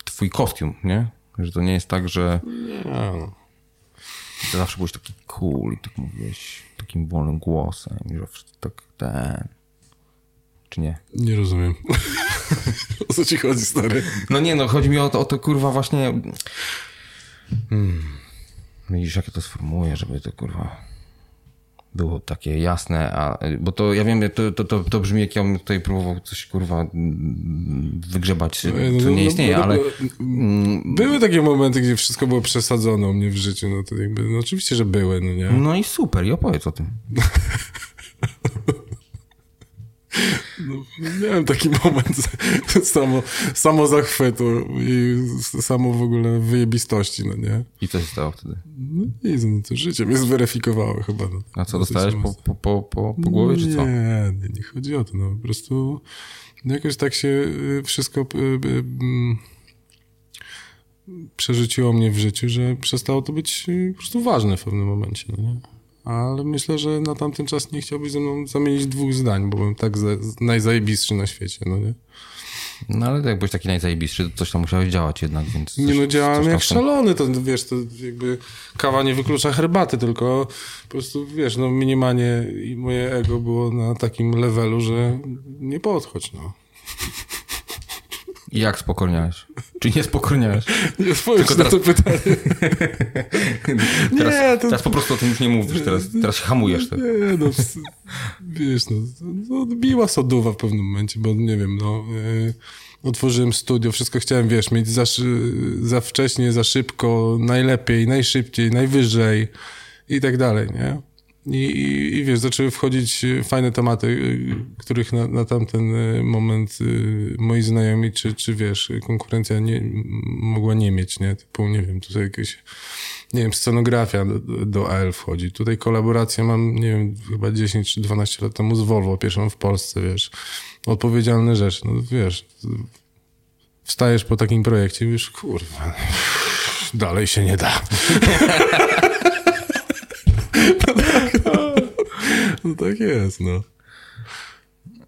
twój kostium, nie? Że to nie jest tak, że Ja, ty zawsze byłeś taki cool i tak mówiłeś takim wolnym głosem, i że tak ten... Czy nie? nie rozumiem. (laughs) o co ci chodzi, stary? No nie, no chodzi mi o to, o to kurwa właśnie. Hmm. Widzisz, jak ja to sformułuję, żeby to kurwa było takie jasne, a, bo to ja wiem, to, to, to, to brzmi jak ja bym tutaj próbował coś kurwa mm, wygrzebać, co No, nie no, istnieje, no, ale no, Były takie momenty, gdzie wszystko było przesadzone u mnie w życiu, no to jakby, no oczywiście, że były, no nie? no i super, i opowiedz o tym. (laughs) Miałem taki (laughs) moment samo, samo zachwytu i samo w ogóle wyjebistości, no nie? I co się stało wtedy? No nic, no to życie mnie zweryfikowało chyba. No. A co, dostałeś po, po, po, po, po głowie, czy co? Nie, nie, nie chodzi o to, no po prostu jakoś tak się y, wszystko y, y, mm, przerzuciło mnie w życiu, że przestało to być po prostu ważne w pewnym momencie, no nie? Ale myślę, że na tamten czas nie chciałbyś ze mną zamienić dwóch zdań, bo byłem tak za, najzajebistszy na świecie, no nie? No ale jak byłeś taki najzajebistszy, to coś tam musiałeś działać jednak, więc... Coś, Nie no, działałem tam jak w tym- szalony, to wiesz, to jakby kawa nie wyklucza herbaty, tylko po prostu, wiesz, no minimalnie i moje ego było na takim levelu, że nie podchodź, no. (laughs) I jak spokorniałeś? Czy nie spokorniałeś? (laughs) Nie odpowiedz na teraz- to pytanie. (laughs) Teraz, Nie, to- teraz po prostu o tym już nie mówisz, teraz, teraz się hamujesz. Tak. Nie, no, wiesz, no, no, biła soduwa w pewnym momencie, bo nie wiem, no, y, otworzyłem studio, wszystko chciałem, wiesz, mieć za, za wcześnie, za szybko, najlepiej, najszybciej, najwyżej i tak dalej, nie? I, i, wiesz, zaczęły wchodzić y, fajne tematy, y, których na, na tamten y, moment moi znajomi, czy, czy wiesz, konkurencja nie, mogła nie mieć, nie? Typu, nie wiem, tutaj jakieś, nie wiem, scenografia do, do AL wchodzi. Tutaj kolaborację mam, nie wiem, chyba 10 czy 12 lat temu z Volvo, pierwszą w Polsce, wiesz. Odpowiedzialne rzeczy, no wiesz. Wstajesz po takim projekcie i wiesz, kurwa, dalej się nie da. (laughs) No tak jest, no.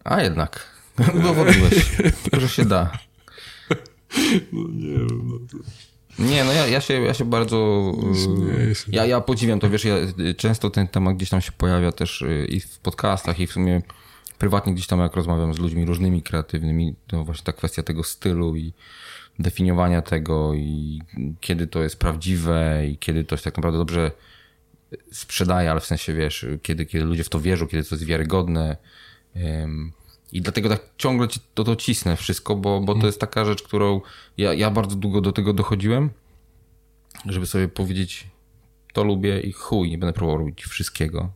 A jednak. (laughs) Udowodniłeś, że się da. no nie wiem, no. to- Nie, no ja, ja, się, ja się bardzo... Śmieję się. Ja, ja podziwiam to, wiesz, ja, często ten temat gdzieś tam się pojawia też y, i w podcastach, i w sumie prywatnie gdzieś tam jak rozmawiam z ludźmi różnymi kreatywnymi, to właśnie ta kwestia tego stylu i definiowania tego i kiedy to jest prawdziwe i kiedy to się tak naprawdę dobrze sprzedaje, ale w sensie wiesz, kiedy, kiedy ludzie w to wierzą, kiedy to jest wiarygodne. I dlatego tak ciągle ci to, to cisnę wszystko, bo, bo to jest taka rzecz, którą ja, ja bardzo długo do tego dochodziłem, żeby sobie powiedzieć, to lubię i chuj, nie będę próbował robić wszystkiego,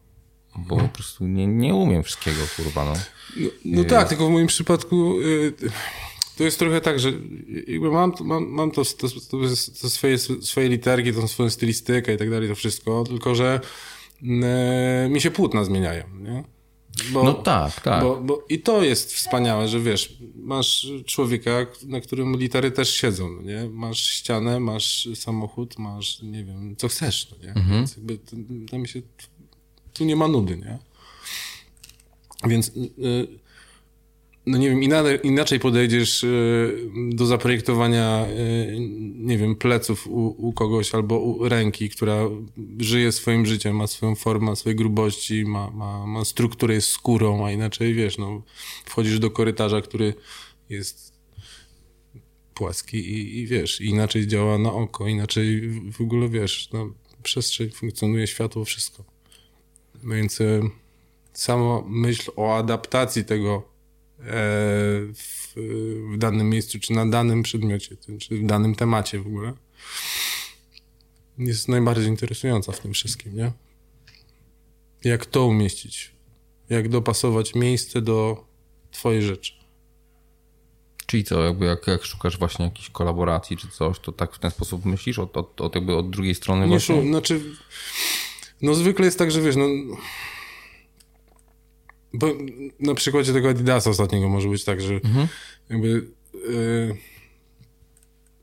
bo po prostu nie, nie umiem wszystkiego, kurwa, no. No, no tak, tylko w moim przypadku y, to jest trochę tak, że jakby mam, mam, mam to, to, to, swoje, swoje literki, tą swoją stylistykę i tak dalej, to wszystko, tylko że y, mi się płótna zmieniają, nie? Bo, No tak, tak. Bo, bo I to jest wspaniałe, że wiesz, masz człowieka, na którym litery też siedzą, no nie? Masz ścianę, masz samochód, masz, nie wiem, co chcesz, no nie? Więc jakby to, to mi się, tu nie ma nudy, nie? Więc y, no nie wiem, inaczej, podejdziesz y, do zaprojektowania, y, nie wiem, pleców u, u kogoś albo u ręki, która żyje swoim życiem, ma swoją formę, swoje grubości, ma, ma, ma strukturę, jest skórą, a inaczej, wiesz, no, wchodzisz do korytarza, który jest płaski i, i wiesz, inaczej działa na oko, inaczej w ogóle, wiesz, no, przestrzeń funkcjonuje, światło, wszystko. No więc y, samo myśl o adaptacji tego e, w, w danym miejscu, czy na danym przedmiocie, czy w danym temacie w ogóle, jest najbardziej interesująca w tym wszystkim, nie? Jak to umieścić? Jak dopasować miejsce do twojej rzeczy? Czyli co, jakby jak, jak szukasz właśnie jakiejś kolaboracji czy coś, to tak w ten sposób myślisz od, od, od jakby od drugiej strony Nie, właśnie? szu- znaczy, no zwykle jest tak, że wiesz, no... Bo na przykładzie tego Adidasa ostatniego może być tak, że jakby e,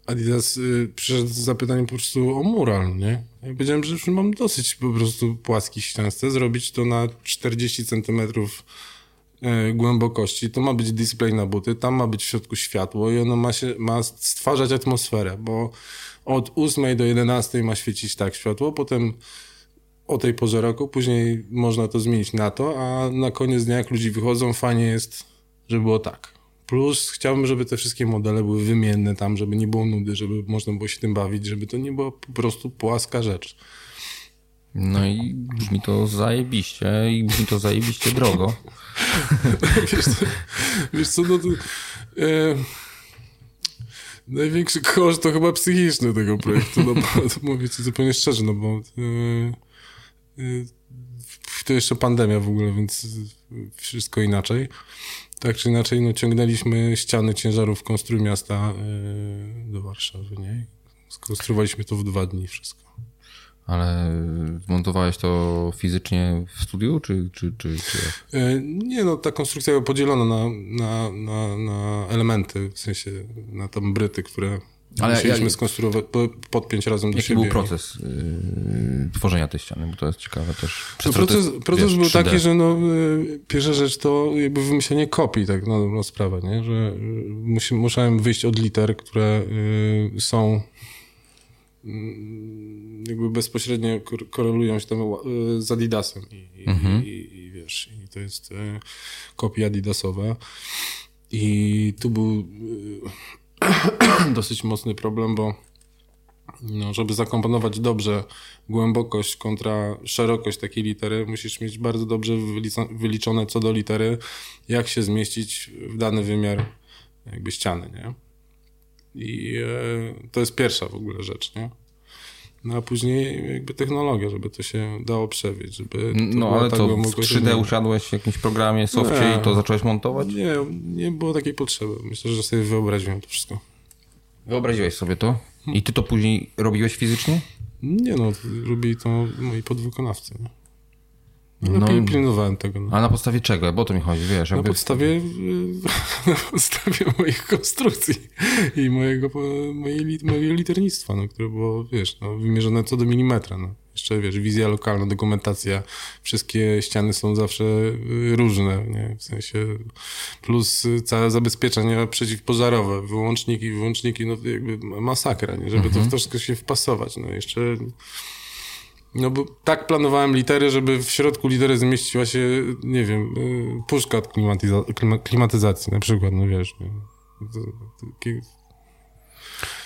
Adidas e, przyszedł z zapytaniem po prostu o mural, nie? Ja powiedziałem, że już mam dosyć po prostu płaskich ścian, chcę zrobić to na 40 centymetrów e, głębokości, to ma być display na buty, tam ma być w środku światło i ono ma, się, ma stwarzać atmosferę, bo od 8 do 11 ma świecić tak światło, potem o tej porze roku, później można to zmienić na to, a na koniec dnia jak ludzie wychodzą, fajnie jest, żeby było tak. Plus chciałbym, żeby te wszystkie modele były wymienne tam, żeby nie było nudy, żeby można było się tym bawić, żeby to nie była po prostu płaska rzecz. No i brzmi to zajebiście i brzmi to zajebiście drogo. (laughs) wiesz, co, wiesz co, no to... E, największy koszt to chyba psychiczny tego projektu, no bo to mówię ci zupełnie szczerze, no bo e, to jeszcze pandemia w ogóle, więc wszystko inaczej. Tak czy inaczej, no ciągnęliśmy ściany ciężarów konstrój miasta e, do Warszawy, nie? Skonstruowaliśmy to w dwa dni wszystko. Ale zmontowałeś to fizycznie w studiu, czy... czy, czy, czy... E, Nie no, ta konstrukcja była podzielona na, na, na, na elementy, w sensie na tam bryty, które Ale musieliśmy jak- skonstruować, po- podpiąć razem do Jaki siebie. był proces yy, tworzenia tej ściany? Bo to jest ciekawe też. No, proces jest, proces wiesz, był 3D. taki, że no, y, pierwsza rzecz to jakby wymyślenie kopii, tak na dobrą sprawę, nie? że y, musi, musiałem wyjść od liter, które y, są mm, jakby bezpośrednio kor- korelują się tam y, z Adidasem i, i, Mhm. i, i wiesz, i to jest y, kopia Adidasowa i tu był y, (clears throat) dosyć mocny problem, bo no, żeby zakomponować dobrze głębokość kontra szerokość takiej litery, musisz mieć bardzo dobrze wyliczone co do litery, jak się zmieścić w dany wymiar jakby ściany, nie? I e, to jest pierwsza w ogóle rzecz, nie? No a później jakby technologia, żeby to się dało przewieźć, żeby No ale tak to w głębokość, 3D żeby- usiadłeś w jakimś programie, softie Nie. i to zacząłeś montować? Nie, nie było takiej potrzeby. Myślę, że sobie wyobraziłem to wszystko. Wyobraziłeś sobie to? I ty to później robiłeś fizycznie? Nie no, robili to moi podwykonawcy. Nie? No. No, pilnowałem tego. No. A na podstawie czego? Bo o to mi chodzi, wiesz. Na Jakby... podstawie, y, (laughs) na podstawie moich konstrukcji i mojego, mojej, mojego liternictwa, no, które było, wiesz, no, wymierzone co do milimetra. No. Jeszcze, wiesz, wizja lokalna, dokumentacja, wszystkie ściany są zawsze y, różne, nie? w sensie plus całe zabezpieczenia przeciwpożarowe, wyłączniki, wyłączniki, no jakby masakra, nie? żeby to wszystko się wpasować. No jeszcze No bo tak planowałem litery, żeby w środku litery zmieściła się, nie wiem, y, puszka od klimatyza- klima- klimatyzacji na przykład, no wiesz. nie? To, to, takie-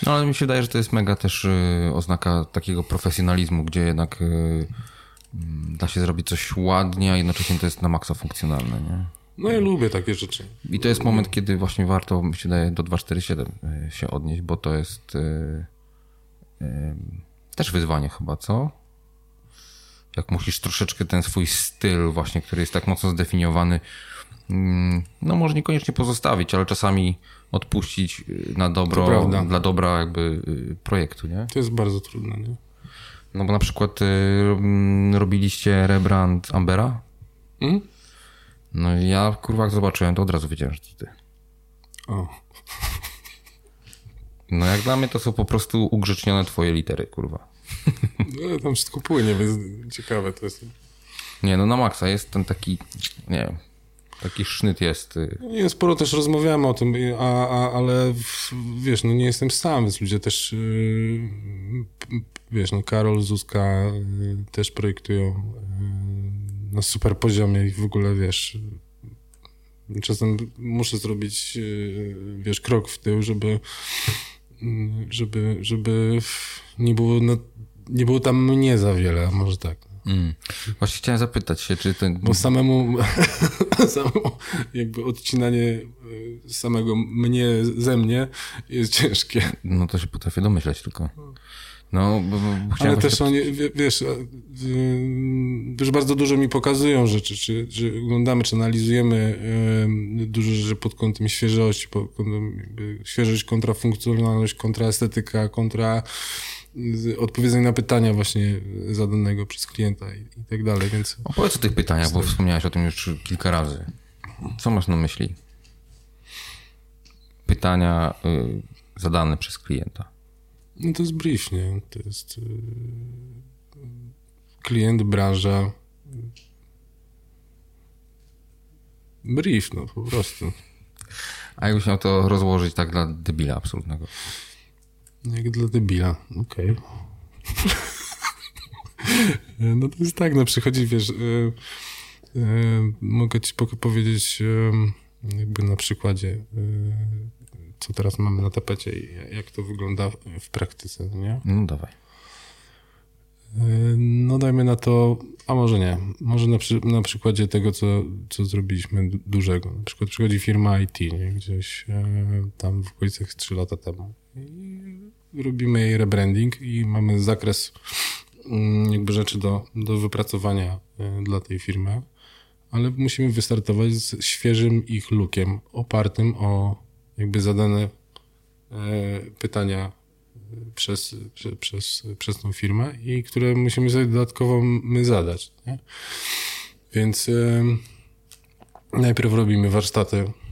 No ale mi się wydaje, że to jest mega też y, oznaka takiego profesjonalizmu, gdzie jednak y, mm, da się zrobić coś ładnie, a jednocześnie to jest na maksa funkcjonalne, nie? no ja lubię takie rzeczy. I to jest moment, kiedy właśnie warto, mi się daje, do 247 y, się odnieść, bo to jest y, y, też wyzwanie chyba, co? Jak musisz troszeczkę ten swój styl właśnie, który jest tak mocno zdefiniowany, mm, no może niekoniecznie pozostawić, ale czasami odpuścić y, na dobro, dla dobra jakby y, projektu, nie? To jest bardzo trudne, nie? No bo na przykład y, mm, robiliście rebrand Ambera, Mm? no i ja kurwa jak zobaczyłem, to od razu wiedziałem, że to ty. O. No jak dla mnie to są po prostu ugrzecznione twoje litery, kurwa. No, tam wszystko płynie, więc ciekawe to jest. Nie, no na maksa jest ten taki, nie wiem, taki sznyt jest. y, Nie, sporo też rozmawiamy o tym, a, a, ale w, wiesz, no nie jestem sam, więc ludzie też, yy, wiesz, no Karol, Zuzka yy, też projektują yy, na super poziomie i w ogóle, wiesz, czasem muszę zrobić, yy, wiesz, krok w tył, żeby, yy, żeby, żeby nie było, na, nie było tam mnie za wiele, może tak. Mm. Właśnie chciałem zapytać się, czy ten... Bo samemu, (laughs) samemu jakby odcinanie y, samego mnie ze mnie jest ciężkie. No to się potrafię domyśleć tylko. No, bo, bo chciałem Ale też oni, wie- wiesz, y, y, już bardzo dużo mi pokazują rzeczy, czy, czy oglądamy, czy analizujemy dużo rzeczy pod kątem świeżości, pod kątem świeżość kontra funkcjonalność, kontra estetyka, kontra y, odpowiedzenie na pytania właśnie zadanego przez klienta i, i tak dalej, więc... Opowiedz o tych pytaniach, bo wspomniałeś o tym już kilka razy. Co masz na myśli? Pytania y, zadane przez klienta. No to jest brief, nie? To jest yy, klient, branża. Brief, no po prostu. A jakbyś miał to rozłożyć tak dla debila absolutnego. Jak dla debila, okej. no to jest tak, no przychodzi, wiesz, yy, yy, mogę ci po- powiedzieć yy, jakby na przykładzie, co teraz mamy na tapecie i jak to wygląda w praktyce, no nie? No dawaj. No dajmy na to, a może nie. Może na, przy, na przykładzie tego, co, co zrobiliśmy du- dużego. Na przykład przychodzi firma IT, nie? gdzieś e, tam w okolicach 3 lata temu. I robimy jej rebranding i mamy zakres mm, jakby rzeczy do, do wypracowania e, dla tej firmy, ale musimy wystartować z świeżym ich lookiem, opartym o jakby zadane e, pytania przez, prze, przez, przez tą firmę i które musimy sobie dodatkowo my zadać. Nie? Więc najpierw robimy warsztaty, e,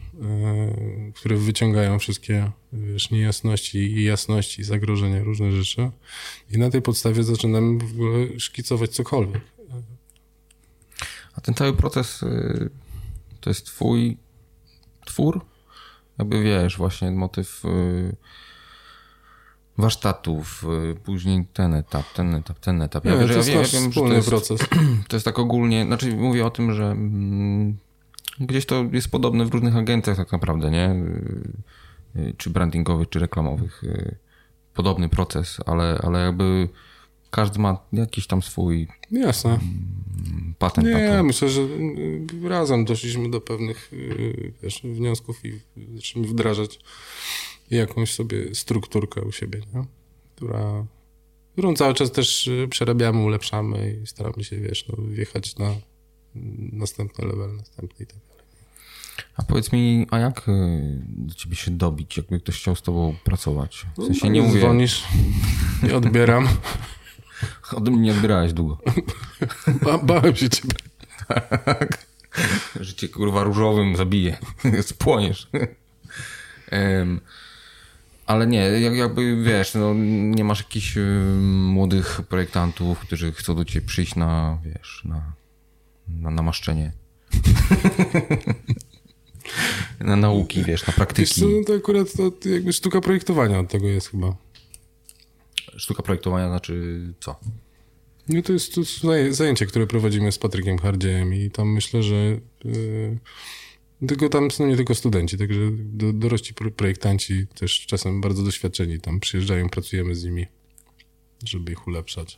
które wyciągają wszystkie wiesz, niejasności i jasności, zagrożenia, różne rzeczy i na tej podstawie zaczynamy w ogóle szkicować cokolwiek. A ten cały proces y, to jest twój twór? Jakby wiesz, właśnie motyw y, warsztatów, y, później ten etap, ten etap, ten etap. Nie, wiem, to jest ja ja wiem, to jest, proces. (clears throat) to jest tak ogólnie, znaczy mówię o tym, że mm, gdzieś to jest podobne w różnych agencjach tak naprawdę, nie? Czy brandingowych, czy reklamowych. Podobny proces, ale, ale jakby każdy ma jakiś tam swój Jasne. patent Nie, to. myślę, że y, razem doszliśmy do pewnych y, wiesz, wniosków i zaczęliśmy wdrażać jakąś sobie strukturkę u siebie, nie? Która, którą cały czas też y, przerabiamy, ulepszamy i staramy się, wiesz, no, wjechać na następny level, następny i tak dalej. A powiedz mi, a jak y, do ciebie się dobić, jakby ktoś chciał z tobą pracować? W sensie nie mówię, Dzwonisz, nie odbieram. (laughs) ode mnie nie odbierałeś długo. (laughs) Ba bałem się ciebie. że cię kurwa różowym zabije. (laughs) Spłoniesz. Em, ale nie, jak, jakby wiesz, no, nie masz jakichś młodych projektantów, którzy chcą do ciebie przyjść na, wiesz, na, na namaszczenie. (laughs) na nauki, wiesz, na Wiesz praktyki. co, no to akurat to jakby sztuka projektowania od tego jest chyba. Sztuka projektowania znaczy co? No to jest, to jest zaję- zajęcie, które prowadzimy z Patrykiem Hardziejem i tam myślę, że yy, tylko tam są nie tylko studenci, także do, dorośli pro- projektanci też czasem bardzo doświadczeni tam przyjeżdżają, pracujemy z nimi, żeby ich ulepszać.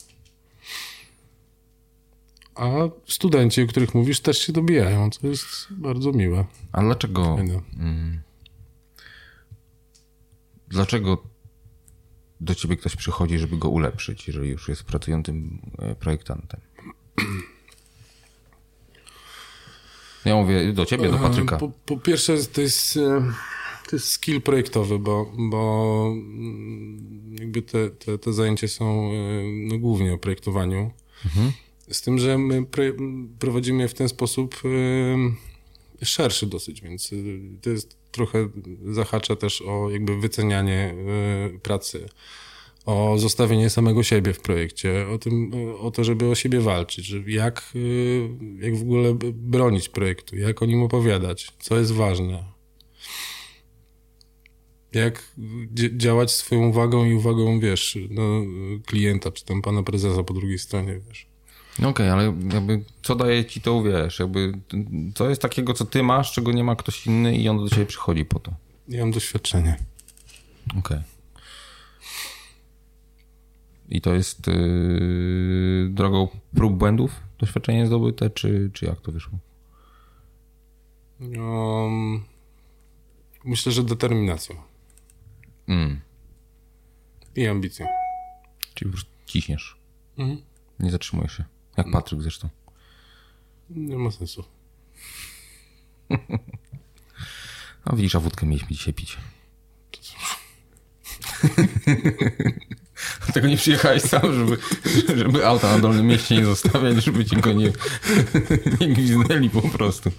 A studenci, o których mówisz, też się dobijają, co jest bardzo miłe. A dlaczego, Fajne. dlaczego do ciebie ktoś przychodzi, żeby go ulepszyć, jeżeli już jest pracującym e, projektantem? Ja mówię do ciebie, do Patryka. Po, po pierwsze, to jest, e, to jest skill projektowy, bo, bo mm, jakby te, te, te zajęcia są e, no, głównie o projektowaniu. Z tym, że my prowadzimy w ten sposób e, szerszy dosyć, więc e, to jest trochę zahacza też o jakby wycenianie e, pracy, o zostawienie samego siebie w projekcie, o tym, o to, żeby o siebie walczyć, że jak, y, jak w ogóle bronić projektu, jak o nim opowiadać, co jest ważne. Jak dzi- działać swoją uwagą i uwagą, wiesz, no, klienta, czy tam pana prezesa po drugiej stronie, wiesz. Okej, ale jakby co daje ci to, wiesz, jakby co jest takiego, co ty masz, czego nie ma ktoś inny i on do ciebie przychodzi po to. Ja mam doświadczenie. Okej. I to jest yy, drogą prób błędów doświadczenie zdobyte, czy, czy jak to wyszło? Um, myślę, że determinacją Mm. i ambicją. Czyli po prostu ciśniesz. Mhm. Nie zatrzymujesz się. Jak Patryk zresztą. Nie ma sensu. No widzisz, a wódkę mieliśmy dzisiaj pić. (laughs) Dlatego nie przyjechałeś sam, żeby, żeby auta na Dolnym Mieście nie zostawiać, żeby ci go nie, nie gwiznęli po prostu.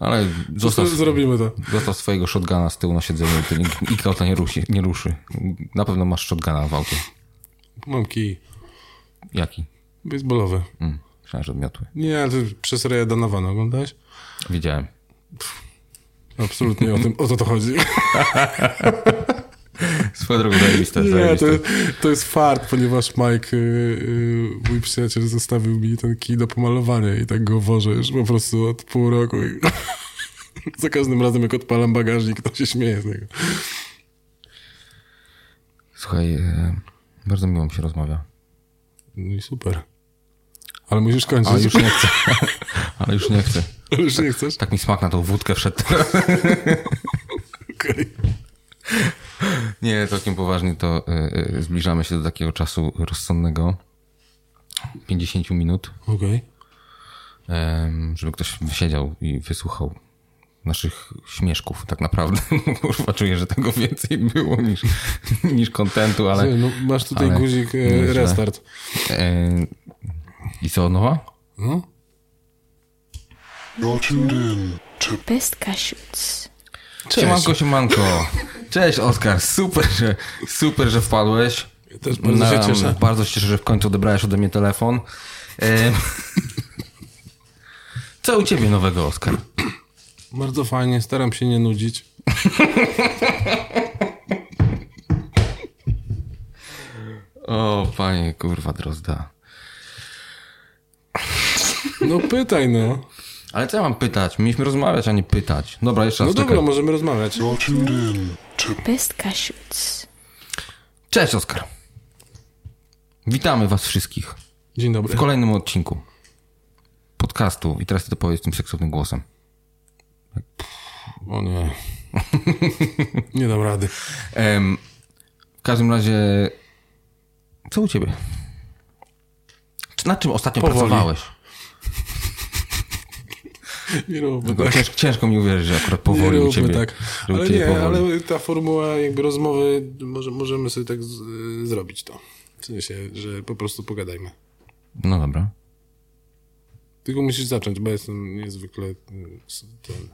Ale zostaw, Zrobimy to. zostaw swojego shotguna z tyłu na siedzeniu i auta nie ruszy, nie ruszy. Na pewno masz shotguna w aucie. Mam kij. Jaki? Baseballowy. Mm, myślałem, że odmiotły. Nie, to przez Reja Donowana oglądałeś? Wiedziałem. Absolutnie o tym, o to to chodzi. (laughs) Swoją drogą zajebiste, Nie, zajebiste. to, to jest fart, ponieważ Mike, y, y, mój przyjaciel, zostawił mi ten kij do pomalowania i tak go wożę już po prostu od pół roku. I (laughs) za każdym razem, jak odpalam bagażnik, to się śmieje z niego. Słuchaj, e, bardzo miło mi się rozmawia. No i super. Ale musisz kończyć. Ale już nie chcę. (laughs) Ale już nie chcę. Ale już nie chcesz? Tak mi smak na tą wódkę wszedł. (laughs) Okej. Nie, całkiem poważnie to y, y, zbliżamy się do takiego czasu rozsądnego. 50 minut. Okej. em, żeby ktoś wysiedział i wysłuchał naszych śmieszków tak naprawdę. (laughs) Kurwa, czuję, że tego więcej było niż, (laughs) niż kontentu, ale... Słuchaj, No, masz tutaj ale guzik e, restart. E, I co, od nowa? No? Best Cashews. Cześć. Siemanko, siemanko. Cześć Oskar, super, że, super, że wpadłeś. Ja też bardzo się cieszę. Bardzo się cieszę, że w końcu odebrałeś ode mnie telefon. E, (laughs) co u ciebie nowego, Oskar? Bardzo fajnie, staram się nie nudzić. O, panie, kurwa, drozda. No pytaj, no. Ale co ja mam pytać? Mieliśmy rozmawiać, a nie pytać. Dobra, jeszcze No raz dobra, czekaj. możemy rozmawiać. Best Cashews. Cześć, Oskar. Witamy was wszystkich Dzień dobry. w kolejnym odcinku podcastu. I teraz ty to powiedz tym seksownym głosem. O nie. (laughs) nie dam rady. Em, w każdym razie, co u ciebie? Czy Nad czym ostatnio Powoli. pracowałeś? (laughs) Nie róbmy Tylko tak. Ciężko, ciężko mi uwierzyć, że akurat Nie powoli u róbmy ciebie. tak. u Ale ciebie nie, powoli. ale ta formuła jakby rozmowy, może, możemy sobie tak z, zrobić to. W sensie, że po prostu pogadajmy. No dobra. Tylko musisz zacząć, bo jestem niezwykle y, ten,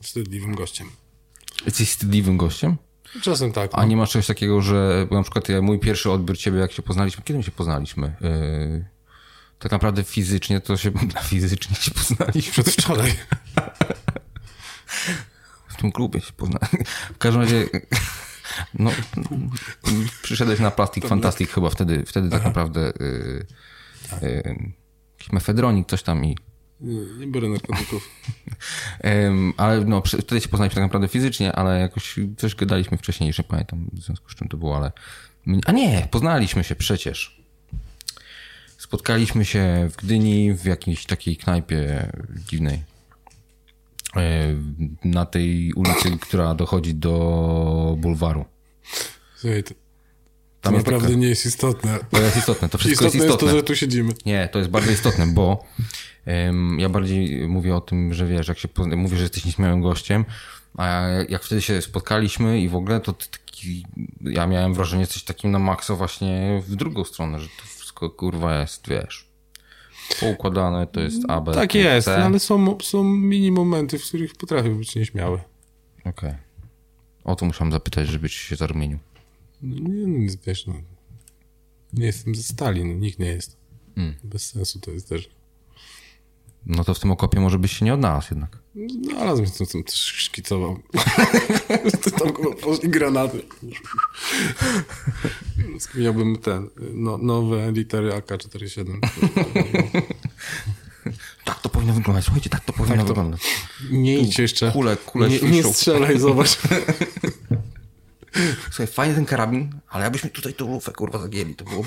wstydliwym gościem. Jesteś wstydliwym gościem? Czasem tak. A nie masz czegoś takiego, że bo na przykład ja, mój pierwszy odbiór ciebie, jak się poznaliśmy, kiedy my się poznaliśmy? Yy, tak naprawdę fizycznie to się, (laughs) fizycznie się poznaliśmy. Przedwczoraj. W tym klubie się poznaliśmy. (laughs) W każdym razie, (laughs) No, przyszedłeś na Plastic Fantastic chyba wtedy, wtedy tak naprawdę y, y, jakiś mefedronik, coś tam i Nie, biorę narkotyków. (laughs) Em, ale no, wtedy się poznaliśmy tak naprawdę fizycznie, ale jakoś coś gadaliśmy wcześniej, nie pamiętam w związku z czym to było, ale... A nie, poznaliśmy się przecież. Spotkaliśmy się w Gdyni w jakiejś takiej knajpie dziwnej. E, Na tej ulicy, która dochodzi do bulwaru. Słuchaj, to, to Tam jest naprawdę taka- nie jest istotne. To jest istotne, to wszystko Istotne jest jest to, istotne. że tu siedzimy. Nie, to jest bardzo istotne, bo em, ja bardziej mówię o tym, że wiesz, jak się pozna, mówię, że jesteś nieśmiałym gościem, a jak wtedy się spotkaliśmy i w ogóle, to taki, ja miałem wrażenie, że jesteś takim na maksa właśnie w drugą stronę, że to wszystko kurwa jest, wiesz, poukładane, to jest A, B, Tak C. jest, ale są, są mini momenty, w których potrafię być nieśmiały. Okej. O to musiałem zapytać, żebyś się zarumienił. No, nie, no, wiesz, no. Nie jestem ze stali, no, nikt nie jest. Mm. Bez sensu to jest też. No to w tym okopie może byś się nie odnalazł jednak. No, ale mnie to, to też szkicował. (laughs) to tam chyba poszli granaty. Miałbym ten, no, nowe litery AK-47. (laughs) Tak to powinno wyglądać, słuchajcie, tak to powinno to- wyglądać. Nie idź jeszcze. kule- kule nie, nie strzelaj, zobacz. (laughs) Słuchaj, fajny ten karabin, ale jakbyśmy tutaj tą lufę, kurwa, zagięli, to było...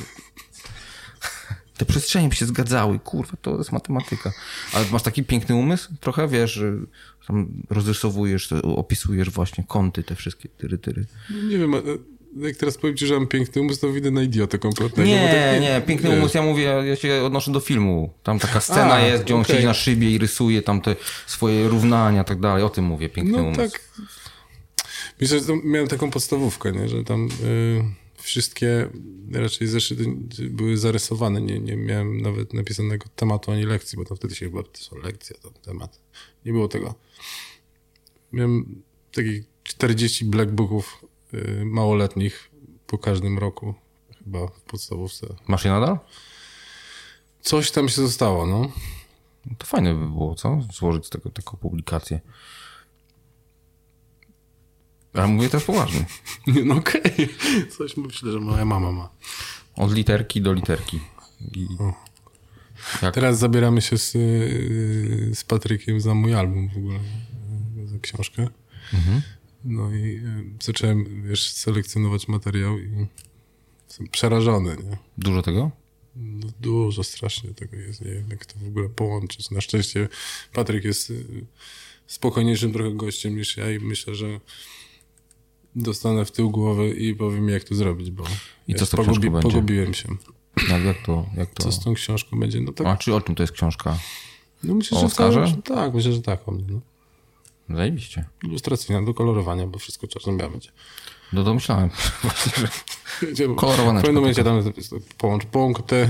Te przestrzenie by się zgadzały, kurwa, to jest matematyka. Ale masz taki piękny umysł trochę, wiesz, że tam rozrysowujesz, opisujesz właśnie kąty, te wszystkie tyry, tyry. Nie wiem, e, jak teraz powiem ci, że mam piękny umysł, to widzę na idiotę kompletnego. Nie, tak nie, piękny wiesz. umysł, ja mówię, ja się odnoszę do filmu. Tam taka scena A, jest, gdzie on okej. siedzi na szybie i rysuje tam te swoje równania tak dalej. O tym mówię, piękny No umysł. tak. Myślę, że miałem taką podstawówkę, nie? że tam y, wszystkie raczej zeszyty były zarysowane. Nie, nie miałem nawet napisanego tematu ani lekcji, bo tam wtedy się chyba to są lekcje, to temat. Nie było tego. Miałem takich 40 blackbooków y, małoletnich po każdym roku, chyba w podstawówce. Masz je nadal? Coś tam się zostało, no. To fajne by było, co? Złożyć z tego taką publikację. Ale mówię teraz poważnie. (laughs) Nie, No okej. Coś myślę, że moja mama ma. Od literki do literki. I... Jak? Teraz zabieramy się z, y, z Patrykiem za mój album w ogóle, y, za książkę. No i y, zacząłem, wiesz, selekcjonować materiał i jestem przerażony, nie? Dużo tego? No, dużo strasznie tego jest, nie wiem jak to w ogóle połączyć. Na szczęście Patryk jest y, spokojniejszym trochę gościem niż ja i myślę, że dostanę w tył głowy i powiem mi, jak to zrobić, bo I co z tą książką będzie? pogubiłem się. Jak, jak to? Jak to? Co z tą książką będzie? No tak, A czy o czym to jest książka? no myślę, o że Oscarze? tak, myślę, że tak o mnie, no. Zajebiście. Ilustracyjna do kolorowania, bo wszystko czarno-białe będzie. No to myślałem (laughs) Kolorowane W pewnym momencie jest połącz punkty. (laughs)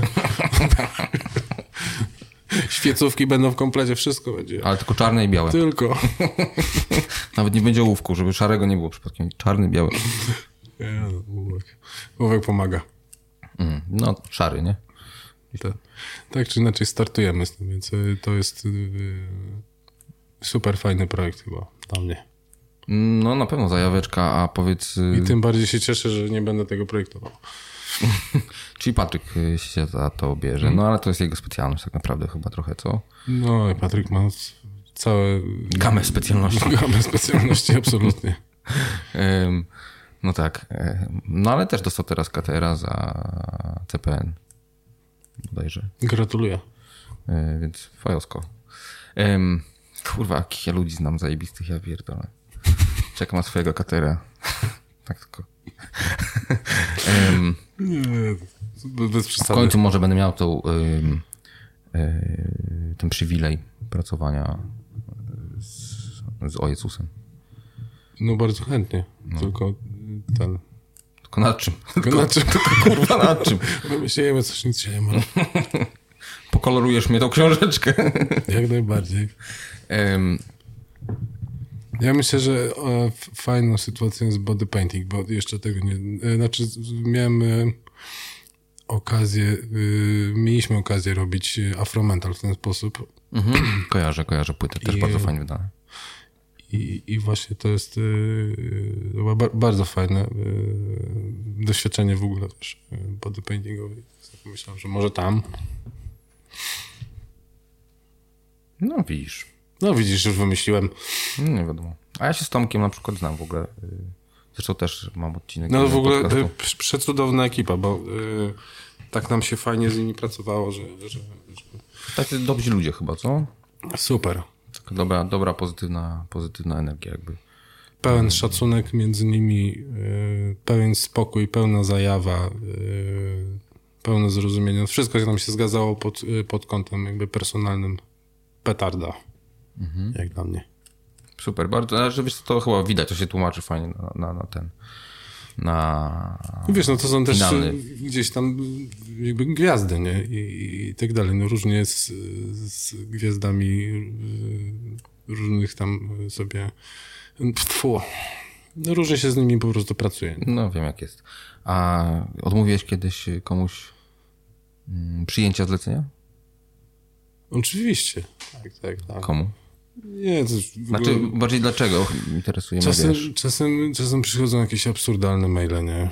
(laughs) Świecówki będą w komplecie, wszystko będzie. Ale tylko czarne i białe. Tylko. (laughs) Nawet nie będzie ołówku, żeby szarego nie było przypadkiem. Czarny, biały. Nie, no, Łówek. Łówek pomaga. Mm, No, szary, nie? Tak. tak czy inaczej startujemy z tym, więc y, to jest y, super fajny projekt chyba dla mnie. No, na pewno zajaweczka, a powiedz... y, I tym bardziej się cieszę, że nie będę tego projektował. (laughs) Czyli Patryk y, się za to bierze. No, ale to jest jego specjalność tak naprawdę chyba trochę, co? No i Patryk ma całe... Gamę specjalności. (laughs) Gamę specjalności, absolutnie. (laughs) No tak. No, ale też dostał teraz KTR za CPN. Bodajże. Gratuluję. Y, Więc fajosko. Kurwa, jakich ja ludzi znam zajebistych, ja pierdolę. Czekam na swojego KTR. tak tylko. Nie, bez- bez W przesady. końcu może będę miał tą, y, ten przywilej pracowania z, z. No bardzo chętnie. Tylko y, ten... Tylko nad czym? Tylko na czym? Kurwa, nad czym? (laughs) Wymyślimy coś, nic się nie ma. (laughs) Pokolorujesz mnie tą książeczkę. Jak najbardziej. Ja myślę, że e, fajną sytuacją jest body painting, bo jeszcze tego nie... e, Znaczy, miałem e, okazję, mieliśmy okazję robić afromental w ten sposób mhm. (clears throat) Kojarzę, kojarzę płytę, też I- bardzo fajnie wydane. i, i właśnie to jest bardzo fajne doświadczenie w ogóle też y, bodypaintingowe. Myślałem, że może tam. No widzisz. No widzisz, już wymyśliłem. No, nie wiadomo. A ja się z Tomkiem na przykład znam w ogóle. y, Zresztą też mam odcinek. No w ogóle podcastu. y, prze- przecudowna ekipa, bo y, tak nam się fajnie z nimi pracowało, że, że, że Tacy dobrzy ludzie chyba, co? super. Taka dobra, dobra pozytywna, pozytywna energia jakby. Pełen szacunek między nimi, pełen spokój, pełna zajawa, pełne zrozumienie. Wszystko się nam się zgadzało pod, pod kątem jakby personalnym. Petarda. Jak dla mnie. Super, bardzo. Co, to chyba widać, to się tłumaczy fajnie na, na, na ten. Na. Wiesz, no to są też Finalny. gdzieś tam jakby gwiazdy, nie? I, i tak dalej. No różnie z, z gwiazdami y, różnych tam sobie... Tfu. No różnie się z nimi po prostu pracuje. nie? No wiem jak jest. A odmówiłeś kiedyś komuś mm, przyjęcia zlecenia? Oczywiście. Tak, tak, tak. Komu? Nie, to Znaczy, ogóle... bardziej dlaczego interesuje mnie, Czasem, wiesz? czasem, czasem przychodzą jakieś absurdalne maile, nie?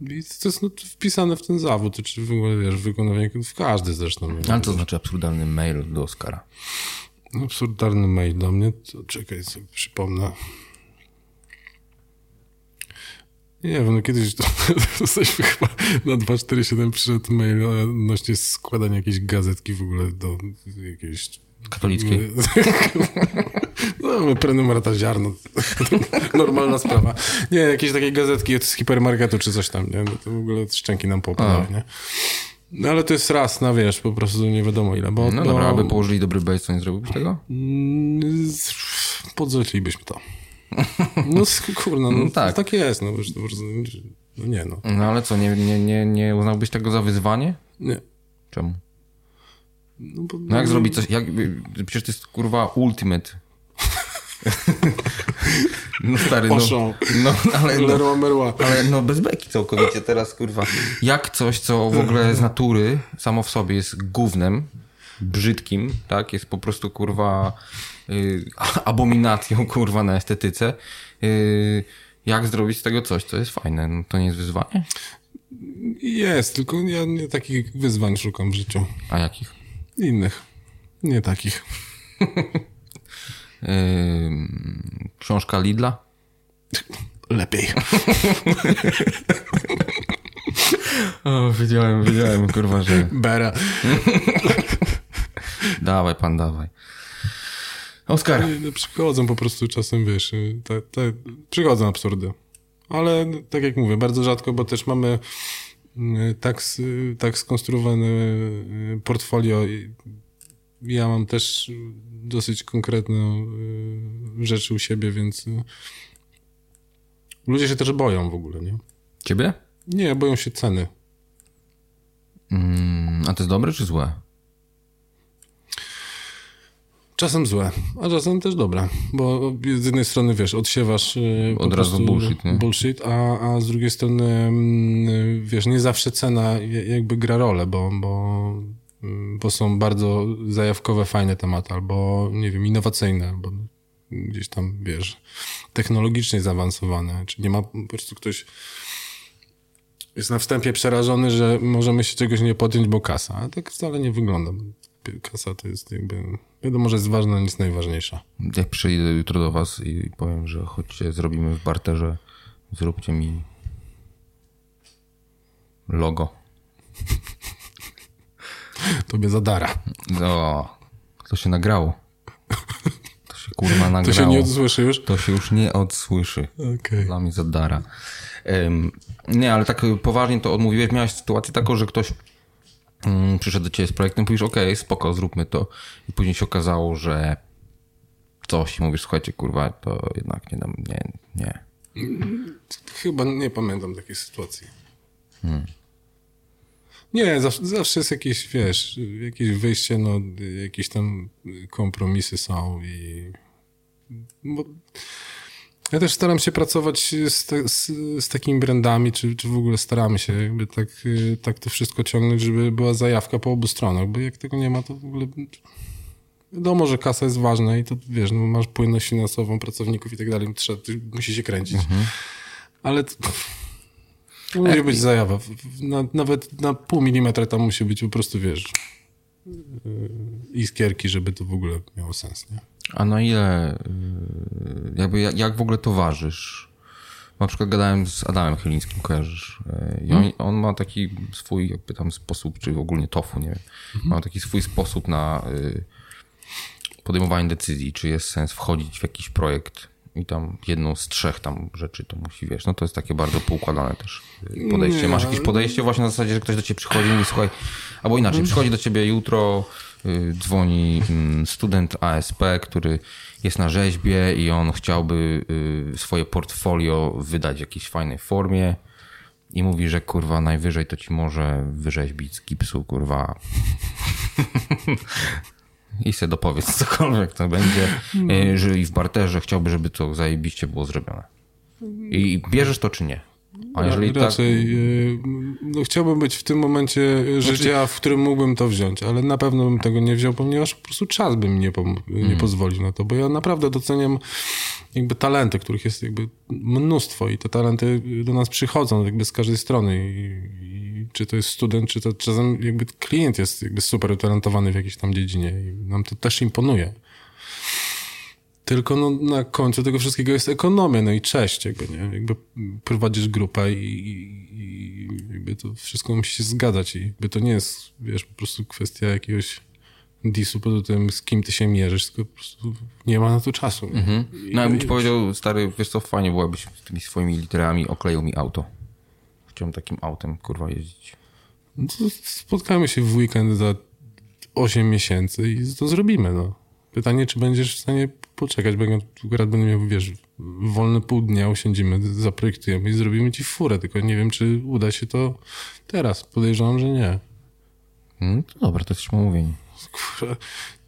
I to jest no, wpisane w ten zawód, czy w ogóle, wiesz, wykonywanie, w każdy zresztą. Nie? Ale co znaczy absurdalny mail do Oscara? Absurdalny mail do mnie, to czekaj sobie przypomnę. Nie wiem, no kiedyś to, (laughs) jesteśmy chyba na 247 przyszedł mail odnośnie składania jakiejś gazetki w ogóle do jakiejś... Katolickiej? (laughs) No, prenumerata ziarno. (laughs) Normalna sprawa. Nie, jakieś takiej gazetki z hipermarketu czy coś tam, nie? No to w ogóle szczęki nam popadały, nie? No ale to jest raz na, wiesz, po prostu nie wiadomo ile, bo... No bo- dobra, aby położyli dobry base, to nie zrobiłbyś tego? Podzlecilibyśmy to. No kurna, no, No (laughs) tak. tak. jest, no, prostu, no nie no, No ale co, nie, nie, nie, nie uznałbyś tego za wyzwanie? nie. Czemu? No, bo, No jak zrobić coś, jak, przecież to jest kurwa ultimate. No stary, no, Oszą. no ale, no, merła. ale no bez beki całkowicie teraz kurwa. Jak coś, co w ogóle z natury samo w sobie jest gównem, brzydkim, tak, jest po prostu kurwa y, abominacją kurwa na estetyce. Y, jak zrobić z tego coś, co jest fajne? No, to nie jest wyzwanie? Jest, tylko ja nie takich wyzwań szukam w życiu. A jakich? Innych. Nie takich. (laughs) Yy, książka Lidla? Lepiej. O, wiedziałem, wiedziałem, kurwa, że... Bera. Dawaj pan, dawaj. Oskar. No, Przychodzą po prostu czasem, wiesz, te, te, przychodzą absurdy. Ale no, tak jak mówię, bardzo rzadko, bo też mamy tak, tak skonstruowane y, portfolio. Ja mam też dosyć konkretne y, rzeczy u siebie, więc y, ludzie się też boją w ogóle, nie? Ciebie? Nie, boją się ceny. Mm, a to jest dobre czy złe? Czasem złe, a czasem też dobre, bo z jednej strony, wiesz, odsiewasz y, Od razu bullshit, nie? bullshit a, a z drugiej strony, mm, wiesz, nie zawsze cena ja- jakby gra rolę, bo, bo, mm, bo są bardzo zajawkowe, fajne tematy, albo, nie wiem, innowacyjne, albo gdzieś tam, wiesz, technologicznie zaawansowane, czy nie ma po prostu ktoś jest na wstępie przerażony, że możemy się czegoś nie podjąć, bo kasa, a tak wcale nie wygląda. Kasa to jest jakby, wiadomo, że jest ważna, ale jest najważniejsza. Jak przyjdę jutro do was i powiem, że chodźcie, zrobimy w barterze, zróbcie mi logo. (laughs) Tobie zadara. No, to się nagrało. To się kurwa nagrało. To się nie odsłyszy już? To się już nie odsłyszy. Okej. Dla mnie zadara. Em, nie, ale tak poważnie to odmówiłeś. Miałeś sytuację taką, że ktoś przyszedł do ciebie z projektem, mówisz, okej, spoko, zróbmy to. I później się okazało, że coś i mówisz, słuchajcie, kurwa, to jednak nie dam, nie, nie. Chyba nie pamiętam takiej sytuacji. Nie, zawsze, zawsze jest jakieś, wiesz, jakieś wyjście, no, jakieś tam kompromisy są i... Bo ja też staram się pracować z, te, z, z takimi brandami, czy, czy w ogóle staramy się jakby tak, y, tak to wszystko ciągnąć, żeby była zajawka po obu stronach, bo jak tego nie ma, to w ogóle... Wiadomo, że kasa jest ważna i to, wiesz, no, masz płynność finansową pracowników i tak dalej, trzeba, musi się kręcić. Ale to, to musi być zajawa. Na, nawet na pół milimetra tam musi być po prostu, wiesz, yy, iskierki, żeby to w ogóle miało sens, nie? A na ile, y, jakby jak, jak w ogóle towarzysz? Na przykład gadałem z Adamem Chylińskim, kojarzysz? Y, I on, on ma taki swój jakby tam sposób, czy ogólnie tofu, nie wiem. Ma taki swój sposób na y, podejmowanie decyzji, czy jest sens wchodzić w jakiś projekt i tam jedną z trzech tam rzeczy to musi, wiesz, no to jest takie bardzo poukładane też podejście. Nie, Masz jakieś podejście właśnie na zasadzie, że ktoś do ciebie przychodzi i mówi, słuchaj, albo inaczej, przychodzi do ciebie jutro, dzwoni mm, student ASP, który jest na rzeźbie i on chciałby y, swoje portfolio wydać w jakiejś fajnej formie i mówi, że kurwa najwyżej to ci może wyrzeźbić z gipsu, kurwa i se dopowiedz cokolwiek to będzie, no. że i w barterze chciałby, żeby to zajebiście było zrobione. I bierzesz to czy nie? A jeżeli tak, Raczej yy, no, chciałbym być w tym momencie życia, w którym mógłbym to wziąć, ale na pewno bym tego nie wziął, ponieważ po prostu czas by mi nie, nie Mhm. pozwolił na to, bo ja naprawdę doceniam jakby talenty, których jest jakby mnóstwo i te talenty do nas przychodzą jakby z każdej strony i, i czy to jest student, czy to czasem jakby klient jest jakby super utalentowany w jakiejś tam dziedzinie i nam to też imponuje. Tylko no, na końcu tego wszystkiego jest ekonomia, no i cześć, jakby, nie? Jakby prowadzisz grupę i, i, jakby to wszystko musi się zgadzać i jakby to nie jest, wiesz, po prostu kwestia jakiegoś disu pod tym, z kim ty się mierzysz, tylko po prostu nie ma na to czasu. I- no ja bym ci powiedział, stary, wiesz co, fajnie było, jakbyś z tymi swoimi literami okleił mi auto. Chciałem takim autem, kurwa, jeździć. No spotkamy się w weekend za 8 miesięcy i to zrobimy, no. Pytanie, czy będziesz w stanie poczekać, bo jak akurat będę miał, wiesz, wolne pół dnia, usiądziemy, zaprojektujemy i zrobimy ci furę, tylko nie wiem, czy uda się to teraz. Podejrzewam, że nie. Hmm, to dobra, to jesteśmy umówieni. Kurwa,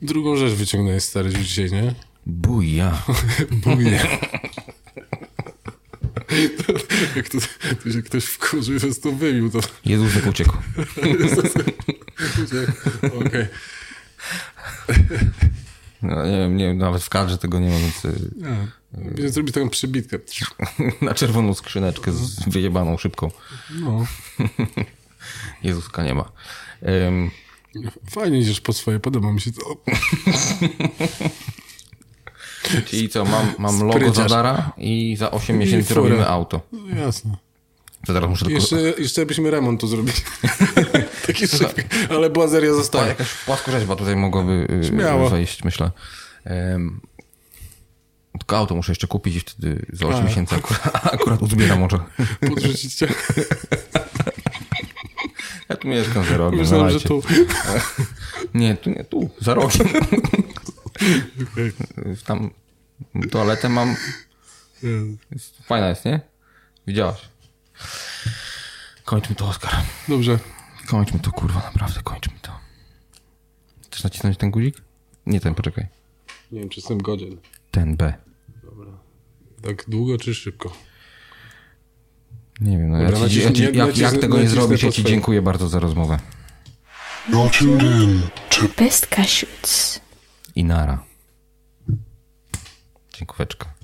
drugą rzecz wyciągnąłeś stary dzisiaj, nie? Buja. (laughs) Buje. (laughs) jak to, to się ktoś wkurzył, jest to wybił, to Jezus (laughs) uciekł. okej. No, nie, nie, nawet w kadrze tego nie ma, więc Okay. Zrobić taką przybitkę. (laughs) na czerwoną skrzyneczkę z wyjebaną szybką. No. (laughs) Jezuska nie ma. Ym, Fajnie idziesz po swoje, podoba mi się to. czyli co, mam, mam logo. Zadara i za 8 miesięcy robimy auto. No jasne. To teraz muszę tylko... Jeszcze, jeszcze byśmy remont tu zrobili. (laughs) Taki szybki, ale błazeria zostaje. jakaś płaskorzeźba tutaj mogłaby y, Śmiało. wejść, myślę. Ym, tylko auto muszę jeszcze kupić i wtedy za 8 A. miesięcy akurat, (laughs) akurat uzbieram może. Podrzucić cię. Ja tu mieszkam za rogiem. Myślałem, że tu. Nie, tu nie, tu, za rogiem. (laughs) Tam toaletę mam. Fajna jest, nie? Widziałaś. Kończmy to, Oskar. Dobrze. Kończmy to, kurwa, naprawdę, kończmy to. Chcesz nacisnąć ten guzik? Nie ten, poczekaj. Nie wiem, czy jestem godzien. Ten B. Tak długo czy szybko? Nie wiem, no Dobra, ja ci, ja ci, jak, jak nacisnę- tego nie zrobisz, ja ci dziękuję bardzo za rozmowę. You're tuned in to Best Cashews. I nara. Dziękóweczka.